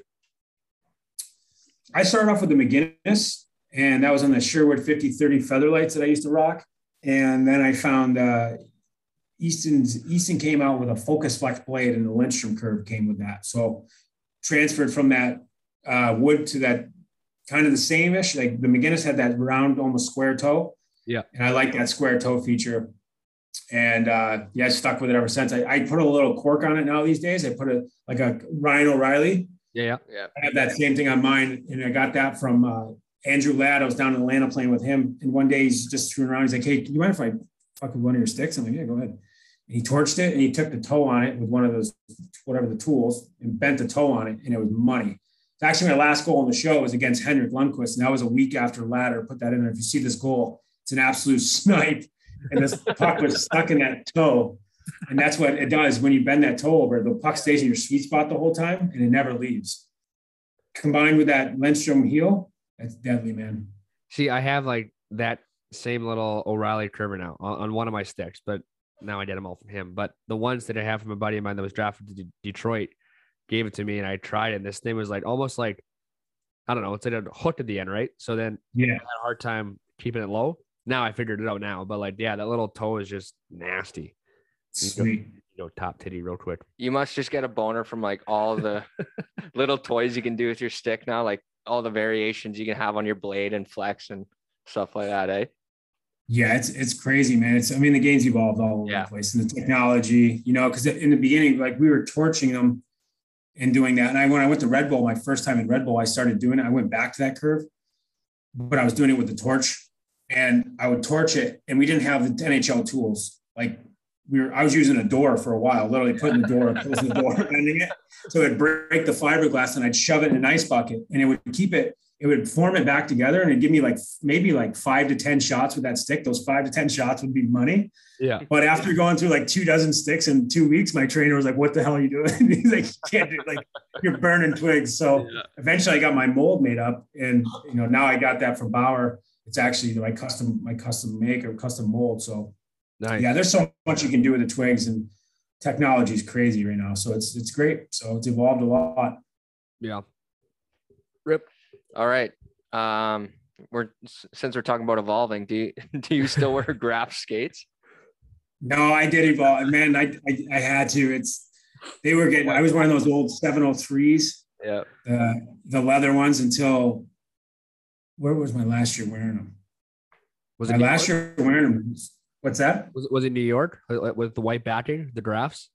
G: I started off with the McGinnis, and that was on the Sherwood 5030 Featherlights that I used to rock. And then I found uh, Easton's Easton came out with a Focus Flex blade, and the Lindstrom curve came with that. So transferred from that uh, wood to that kind of the same ish. Like the McGinnis had that round, almost square toe.
A: Yeah.
G: And I like that square toe feature. And uh, yeah, I stuck with it ever since. I, I put a little cork on it now these days. I put a like a Ryan O'Reilly.
A: Yeah. Yeah.
C: Yeah.
G: I have that same thing on mine, and I got that from uh, Andrew Ladd. I was down in Atlanta playing with him, and one day he's just screwing around. He's like, "Hey, you mind if I fuck with one of your sticks?" I'm like, "Yeah, go ahead." And he torched it, and he took the toe on it with one of those whatever the tools, and bent the toe on it, and it was money. It's actually my last goal on the show was against Henrik Lundqvist, and that was a week after Ladder put that in there. If you see this goal, it's an absolute [LAUGHS] snipe, and this puck was stuck in that toe. And that's what it does when you bend that toe over. The puck stays in your sweet spot the whole time, and it never leaves combined with that Lindstrom heel, that's deadly, man.
A: See, I have like that same little O'Reilly curver now on, on one of my sticks, but now I get them all from him. But the ones that I have from a buddy of mine that was drafted to D- Detroit gave it to me, and I tried it. And this thing was like almost like I don't know, it's like a hook at the end, right? So then
G: Yeah.
A: I had a hard time keeping it low. Now I figured it out now, but like, yeah, that little toe is just nasty.
G: Sweet.
A: You know, top titty real quick.
C: You must just get a boner from like all the [LAUGHS] little toys you can do with your stick now, like all the variations you can have on your blade and flex and stuff like that, eh?
G: Yeah, it's it's crazy, man. It's I mean the game's evolved all over
C: Yeah.
G: the place, and the technology, you know, because in the beginning, like we were torching them and doing that. And I when I went to Red Bull, my first time in Red Bull, I started doing it. I went back to that curve, but I was doing it with the torch, and I would torch it, and we didn't have the NHL tools. Like we were, I was using a door for a while, literally putting the door, closing the door, [LAUGHS] bending it, so it'd break the fiberglass, and I'd shove it in an ice bucket, and it would keep it it would form it back together and it'd give me like maybe like five to 10 shots with that stick. Those five to 10 shots would be money.
A: Yeah.
G: But after going through like two dozen sticks in two weeks, my trainer was like, what the hell are you doing? [LAUGHS] He's like, you can't do like you're burning twigs. So yeah. eventually I got my mold made up and you know, now I got that from Bauer. It's actually my custom, my custom make or custom mold. So nice. yeah, there's so much you can do with the twigs and technology is crazy right now. So it's, it's great. So it's evolved a lot.
A: Yeah.
C: Rip. All right. Um, we're since we're talking about evolving, do you [LAUGHS] do you still wear Graf skates?
G: No, I did evolve. Man, I, I, I had to. It's they were getting. I was wearing those old 703s.
C: Yeah.
G: Uh, the leather ones until where was my last year wearing them? Was it my last year wearing them? What's that?
A: Was it was it New York with the white backing, the drafts?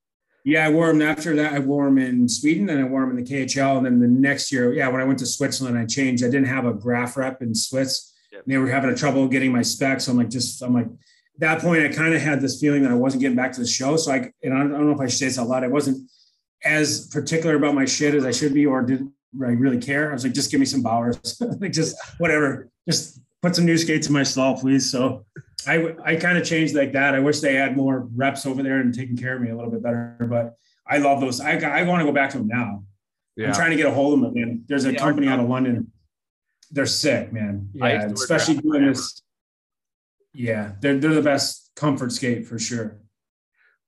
G: Yeah, I wore them after that. I wore them in Sweden and I wore them in the KHL. And then the next year, yeah, when I went to Switzerland, I changed. I didn't have a Graf rep in Swiss. Yep. They were having a trouble getting my specs. So I'm like, just, I'm like, at that point, I kind of had this feeling that I wasn't getting back to the show. So I, and I don't know if I should say this a lot. I wasn't as particular about my shit as I should be, or did I really care? I was like, just give me some Bauers, [LAUGHS] like just whatever, just put some new skates in my stall, please. So I I kind of changed like that. I wish they had more reps over there and taking care of me a little bit better. But I love those. I I want to go back to them now. Yeah. I'm trying to get a hold of them again. There's a yeah, company out of London. They're sick, man. Yeah, especially doing this. Yeah, they're they're the best comfort skate for sure.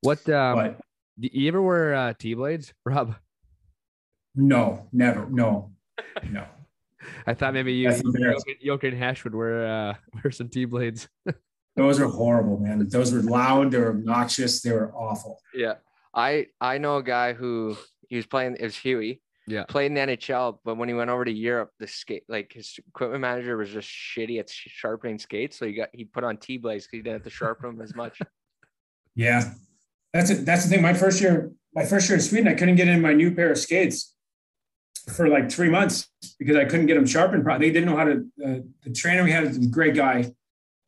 A: What um but, do you ever wear uh, T blades, Rob?
G: No, never. No, no.
A: I thought maybe you, Jochen Hecht would wear uh, [LAUGHS] wear some T blades. [LAUGHS]
G: Those are horrible, man. Those were loud. They were obnoxious. They were awful.
C: Yeah, I I know a guy who he was playing. It was Huey.
A: Yeah,
C: played in the NHL, but when he went over to Europe, the skate like his equipment manager was just shitty at sharpening skates. So he got he put on T blades because he didn't have to sharpen them as much. [LAUGHS]
G: Yeah, that's it. That's the thing. My first year, my first year in Sweden, I couldn't get in my new pair of skates for like three months because I couldn't get them sharpened. They didn't know how to. Uh, the trainer we had was a great guy.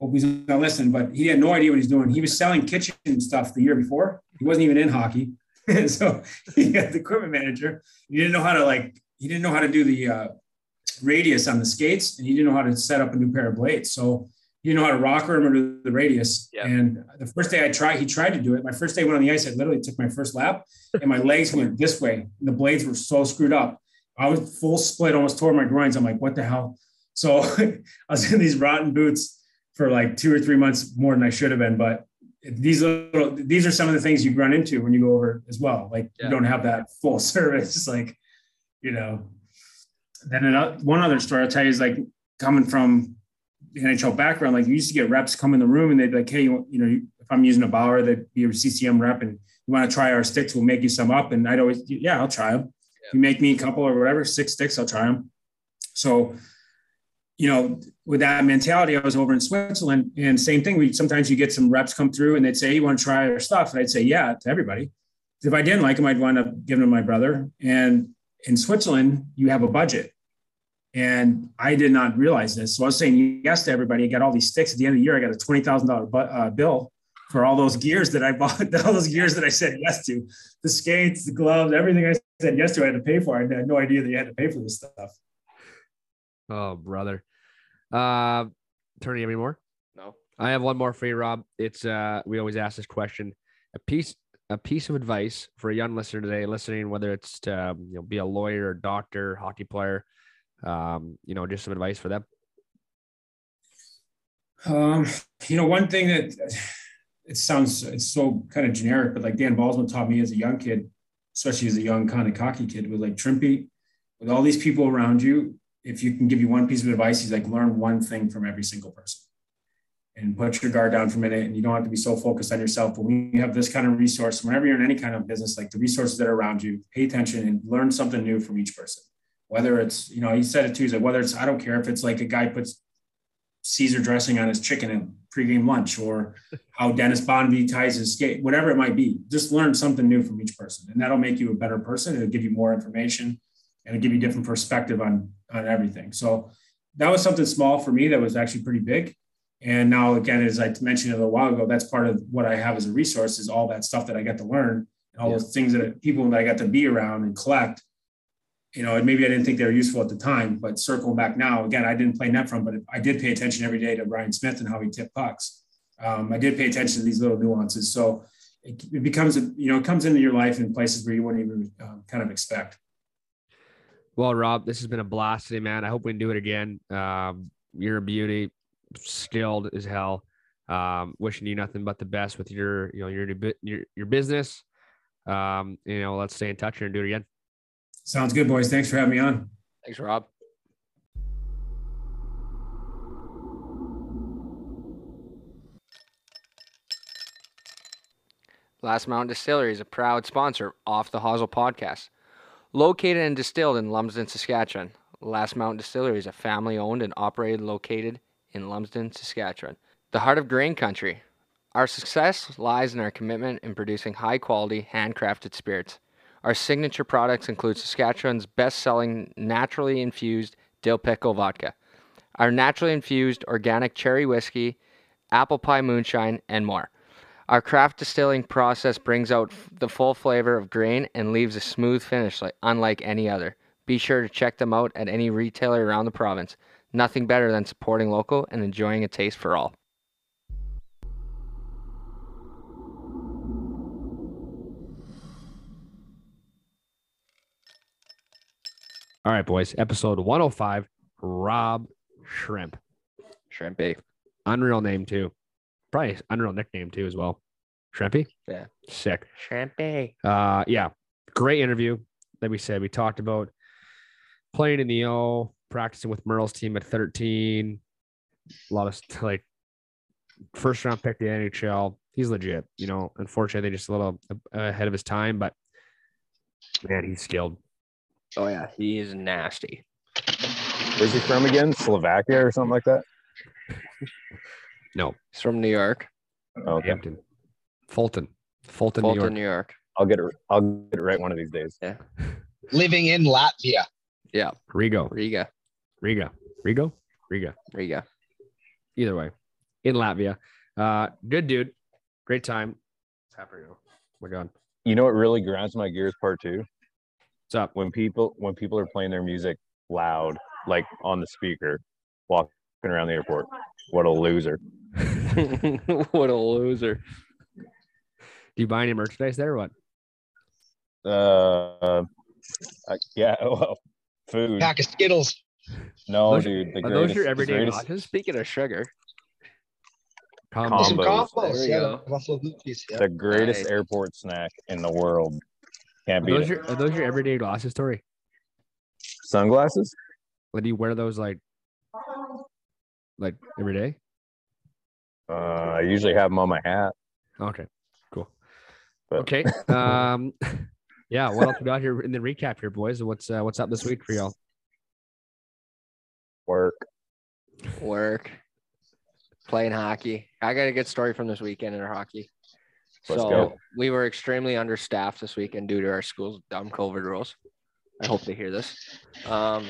G: Hope he's not listening, but he had no idea what he's doing. He was selling kitchen stuff the year before. He wasn't even in hockey, [LAUGHS] so he had the equipment manager. He didn't know how to like. He didn't know how to do the uh, radius on the skates, and he didn't know how to set up a new pair of blades. So he didn't know how to rocker them or do the radius. Yep. And the first day I tried, he tried to do it. My first day went on the ice. I literally took my first lap, and my legs went this way, and the blades were so screwed up. I was full split, almost tore my groins. I'm like, what the hell? So [LAUGHS] I was in these rotten boots for like two or three months more than I should have been. But these little, these are some of the things you run into when you go over as well. Like yeah. you don't have that full [LAUGHS] service. Like, you know, then another, one other story I'll tell you is like coming from the NHL background, like you used to get reps come in the room and they'd be like, Hey, you, you know, if I'm using a Bauer, that'd be a CCM rep and you want to try our sticks, we'll make you some up. And I'd always, yeah, I'll try them you make me a couple or whatever, six sticks, I'll try them. So, you know, with that mentality, I was over in Switzerland and same thing. We sometimes you get some reps come through and they'd say, you want to try our stuff? And I'd say, yeah, to everybody. If I didn't like them, I'd wind up giving them my brother. And in Switzerland, you have a budget. And I did not realize this. So I was saying yes to everybody. I got all these sticks. At the end of the year, I got a $20,000 bu- uh, bill for all those gears that I bought, [LAUGHS] all those gears that I said yes to, the skates, the gloves, everything I said yes to, I had to pay for. I had no idea that you had to pay for this stuff.
A: Oh, brother. Uh, Tony, any more?
C: No.
A: I have one more for you, Rob. It's uh, we always ask this question: a piece, a piece of advice for a young listener today, listening, whether it's to um, you know be a lawyer, doctor, hockey player, um, you know, just some advice for them.
G: Um, you know, one thing that it sounds it's so kind of generic, but like Dan Baldwin taught me as a young kid, especially as a young kind of cocky kid, with like Trimpy, with all these people around you, if you can give you one piece of advice, he's like learn one thing from every single person. And put your guard down for a minute, and you don't have to be so focused on yourself. But when you have this kind of resource, whenever you're in any kind of business, like the resources that are around you, pay attention and learn something new from each person. Whether it's, you know, he said it too, he's like, whether it's, I don't care if it's like a guy puts Caesar dressing on his chicken at pregame lunch or how Dennis Bonvie ties his skate, whatever it might be. Just learn something new from each person. And that'll make you a better person. It'll give you more information and it'll give you different perspective on, on everything. So that was something small for me that was actually pretty big. And now, again, as I mentioned a little while ago, that's part of what I have as a resource is all that stuff that I get to learn, all
F: Yeah.
G: those things that people that I got to be around and collect. You know, maybe I didn't think they were useful at the time, but circling back now, again, I didn't play net from, but I did pay attention every day to Ryan Smyth and how he tipped pucks. Um, I did pay attention to these little nuances. So it, it becomes, a, you know, it comes into your life in places where you wouldn't even um, kind of expect.
A: Well, Rob, this has been a blast today, man. I hope we can do it again. Um, you're a beauty, skilled as hell. Um, wishing you nothing but the best with your, you know, your your your business. Um, you know, let's stay in touch here and do it again.
G: Sounds good, boys. Thanks for having me on.
C: Thanks, Rob. Last Mountain Distillery is a proud sponsor of Off the Hosel podcast. Located and distilled in Lumsden, Saskatchewan, Last Mountain Distillery is a family owned and operated located in Lumsden, Saskatchewan, the heart of grain country. Our success lies in our commitment in producing high quality, handcrafted spirits. Our signature products include Saskatchewan's best selling naturally infused dill pickle vodka, our naturally infused organic cherry whiskey, apple pie moonshine, and more. Our craft distilling process brings out the full flavor of grain and leaves a smooth finish like, unlike any other. Be sure to check them out at any retailer around the province. Nothing better than supporting local and enjoying a taste for all.
A: All right, boys. Episode 105. Rob Schremp.
C: Shrimpy.
A: Unreal name too. Probably unreal nickname too as well. Shrimpy.
C: Yeah.
A: Sick.
C: Shrimpy.
A: Uh, yeah, great interview. Like we said, we talked about playing in the O, practicing with Merle's team at 13. A lot of like first round pick to the NHL. He's legit. You know, unfortunately, just a little ahead of his time, but man, he's skilled.
C: Oh yeah, he is nasty.
D: Where's he from again? Slovakia or something like that?
A: No,
C: He's from New York,
D: Oh, okay.
A: Hampton, Fulton, Fulton, New
C: Fulton,
A: York.
C: New York.
D: I'll get it. I'll get it right one of these days. Yeah. [LAUGHS]
E: Living in Latvia.
C: Yeah,
A: Rigo,
C: Riga,
A: Riga, Rigo, Riga.
C: Riga.
A: Either way, in Latvia. Uh, good dude, great time. What's happening? now? Oh my god,
D: You know what really grinds my gears? Part two.
A: What's up?
D: when people when people are playing their music loud, like on the speaker, walking around the airport. What a loser! [LAUGHS]
C: what a loser.
A: Do you buy any merchandise there or what?
D: Uh, I- yeah, [LAUGHS] well, food.
E: Pack of Skittles.
D: No,
A: Those-
D: dude, the
A: Are those
D: greatest,
A: your everyday
D: greatest-
A: glasses?
C: Speaking of sugar,
A: Combos.
E: Some
D: Combos.
E: combos.
C: There we
E: Yeah,
C: go.
E: the Blue Cheese. Yeah.
D: the greatest
C: Nice.
D: airport snack in the world. Can't
A: Are those, your, are those your everyday glasses, Tori?
D: Sunglasses?
A: Like, do you wear those like, like every day?
D: Uh, I usually have them on my hat.
A: Okay, cool.
D: But-
A: Okay. [LAUGHS] Um, [LAUGHS] yeah. What else we got here in the recap here, boys? What's uh, what's up this week for y'all?
D: Work.
C: work, playing hockey. I got a good story from this weekend in our hockey.
D: Let's
C: so
D: go.
C: we were extremely understaffed this weekend due to our school's dumb COVID rules. I hope they hear this. Um,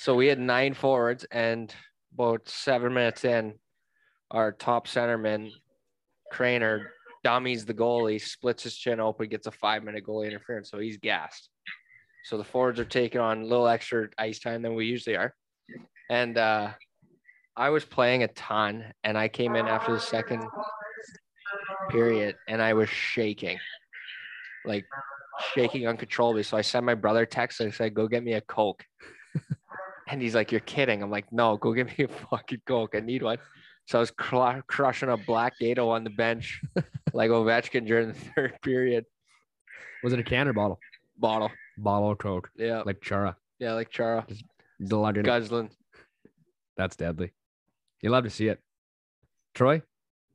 C: so we had nine forwards, and about seven minutes in, our top centerman, Craner, dummies the goalie, splits his chin open, gets a five minute goalie interference. So he's gassed. So the forwards are taking on a little extra ice time than we usually are. And uh, I was playing a ton, and I came in after the second period, and I was shaking, like shaking uncontrollably. So I sent my brother a text and I said, "Go get me a coke." [LAUGHS] and he's like, "You're kidding?" I'm like, "No, go get me a fucking coke. I need one." So I was cr- crushing a black Gato on the bench, [LAUGHS] like Ovechkin during the third period.
A: Was it a can or bottle?
C: Bottle,
A: Bottle of Coke,
C: yeah,
A: like Chara.
C: yeah, like Chara,
A: Delighted.
C: guzzling.
A: That's deadly. You love to see it. Troy,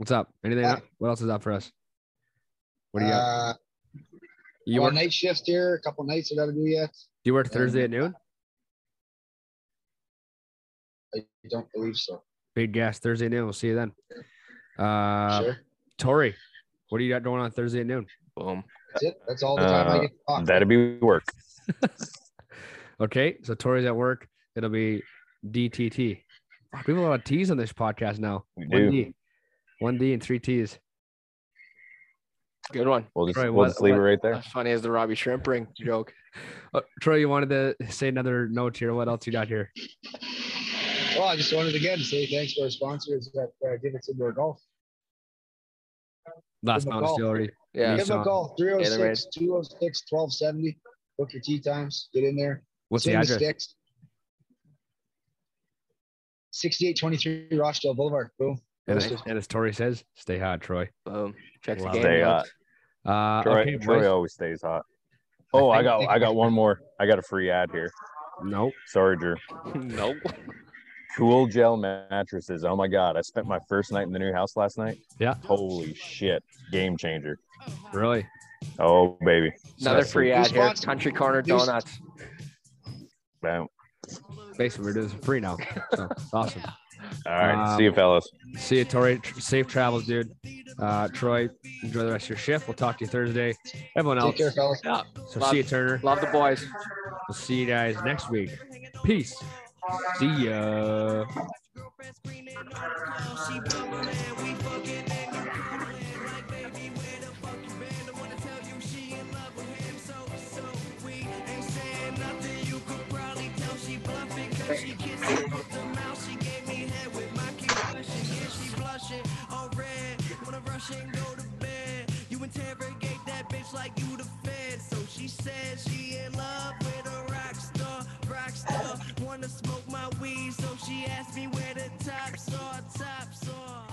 A: what's up? Anything?
E: Uh,
A: up? What else is up for us? What do you got?
E: Uh,
A: You
E: you
A: work,
E: night shift here. A couple nights I got to do yet.
A: do you work Thursday at noon?
E: I don't believe so.
A: Big gas Thursday noon. We'll see you then. Uh,
E: sure.
A: Tori, what do you got going on Thursday at noon?
C: Boom.
E: That's it. That's all the time I
D: Uh,
E: get to talk.
D: That'd be work. [LAUGHS]
A: Okay, so Tori's at work. It'll be DTT. Fuck, we have a lot of T's on this podcast now.
D: We do.
A: D, one D, and three T's.
C: Good one.
D: We'll just,
A: Troy,
D: we'll
A: what-
D: just leave it right there.
C: As funny as the Robbie Shrimp ring joke. [LAUGHS]
A: Uh, Troy, you wanted to say another note here. What else you got here?
E: Well, I just wanted again to say thanks to our sponsors that uh, give us indoor golf.
A: Last
E: Give 'em a
A: Mountain. Distillery.
C: Yeah.
E: Give them
A: Nissan.
E: a call
C: Taylor
E: 306 206 1270. Book your tea times. Get in there.
A: What's the
E: Swing
A: address?
E: sticks. 6823 Rochdale Boulevard. Boom.
A: And,
E: Posted.
A: and as Tori says, stay hot, Troy.
C: Boom. Check the game.
D: Stay
C: notes.
A: Uh,
D: Troy,
A: okay,
D: Troy always stays hot. Oh, I,
A: think-
D: got I got one more. I got a free ad here.
A: Nope.
D: Sorry, Drew. [LAUGHS]
C: nope.
D: Cool gel mattresses. Oh my god, I spent my first night in the new house last night.
A: Yeah.
D: Holy shit, game changer.
A: Really?
D: Oh baby.
C: Another
D: So-
C: free ad here.
E: sponsor?
C: Country Corner Donuts.
D: Bam.
A: Basically, we're doing this free now. So [LAUGHS] awesome.
D: All right,
A: Um,
D: see you, fellas.
A: See you, Tori. Safe travels, dude. Uh, Troy, enjoy the rest of your shift. We'll talk to you Thursday. Everyone else.
E: Take care, fellas.
C: Yeah.
A: So
C: Love-
A: see you, Turner.
C: Love the boys.
A: We'll see you guys next week. Peace. See ya.
H: Bitch like you the fed. So she says she in love with a rock star, rock star. Wanna smoke my weed, so she asked me where the tops are, tops are.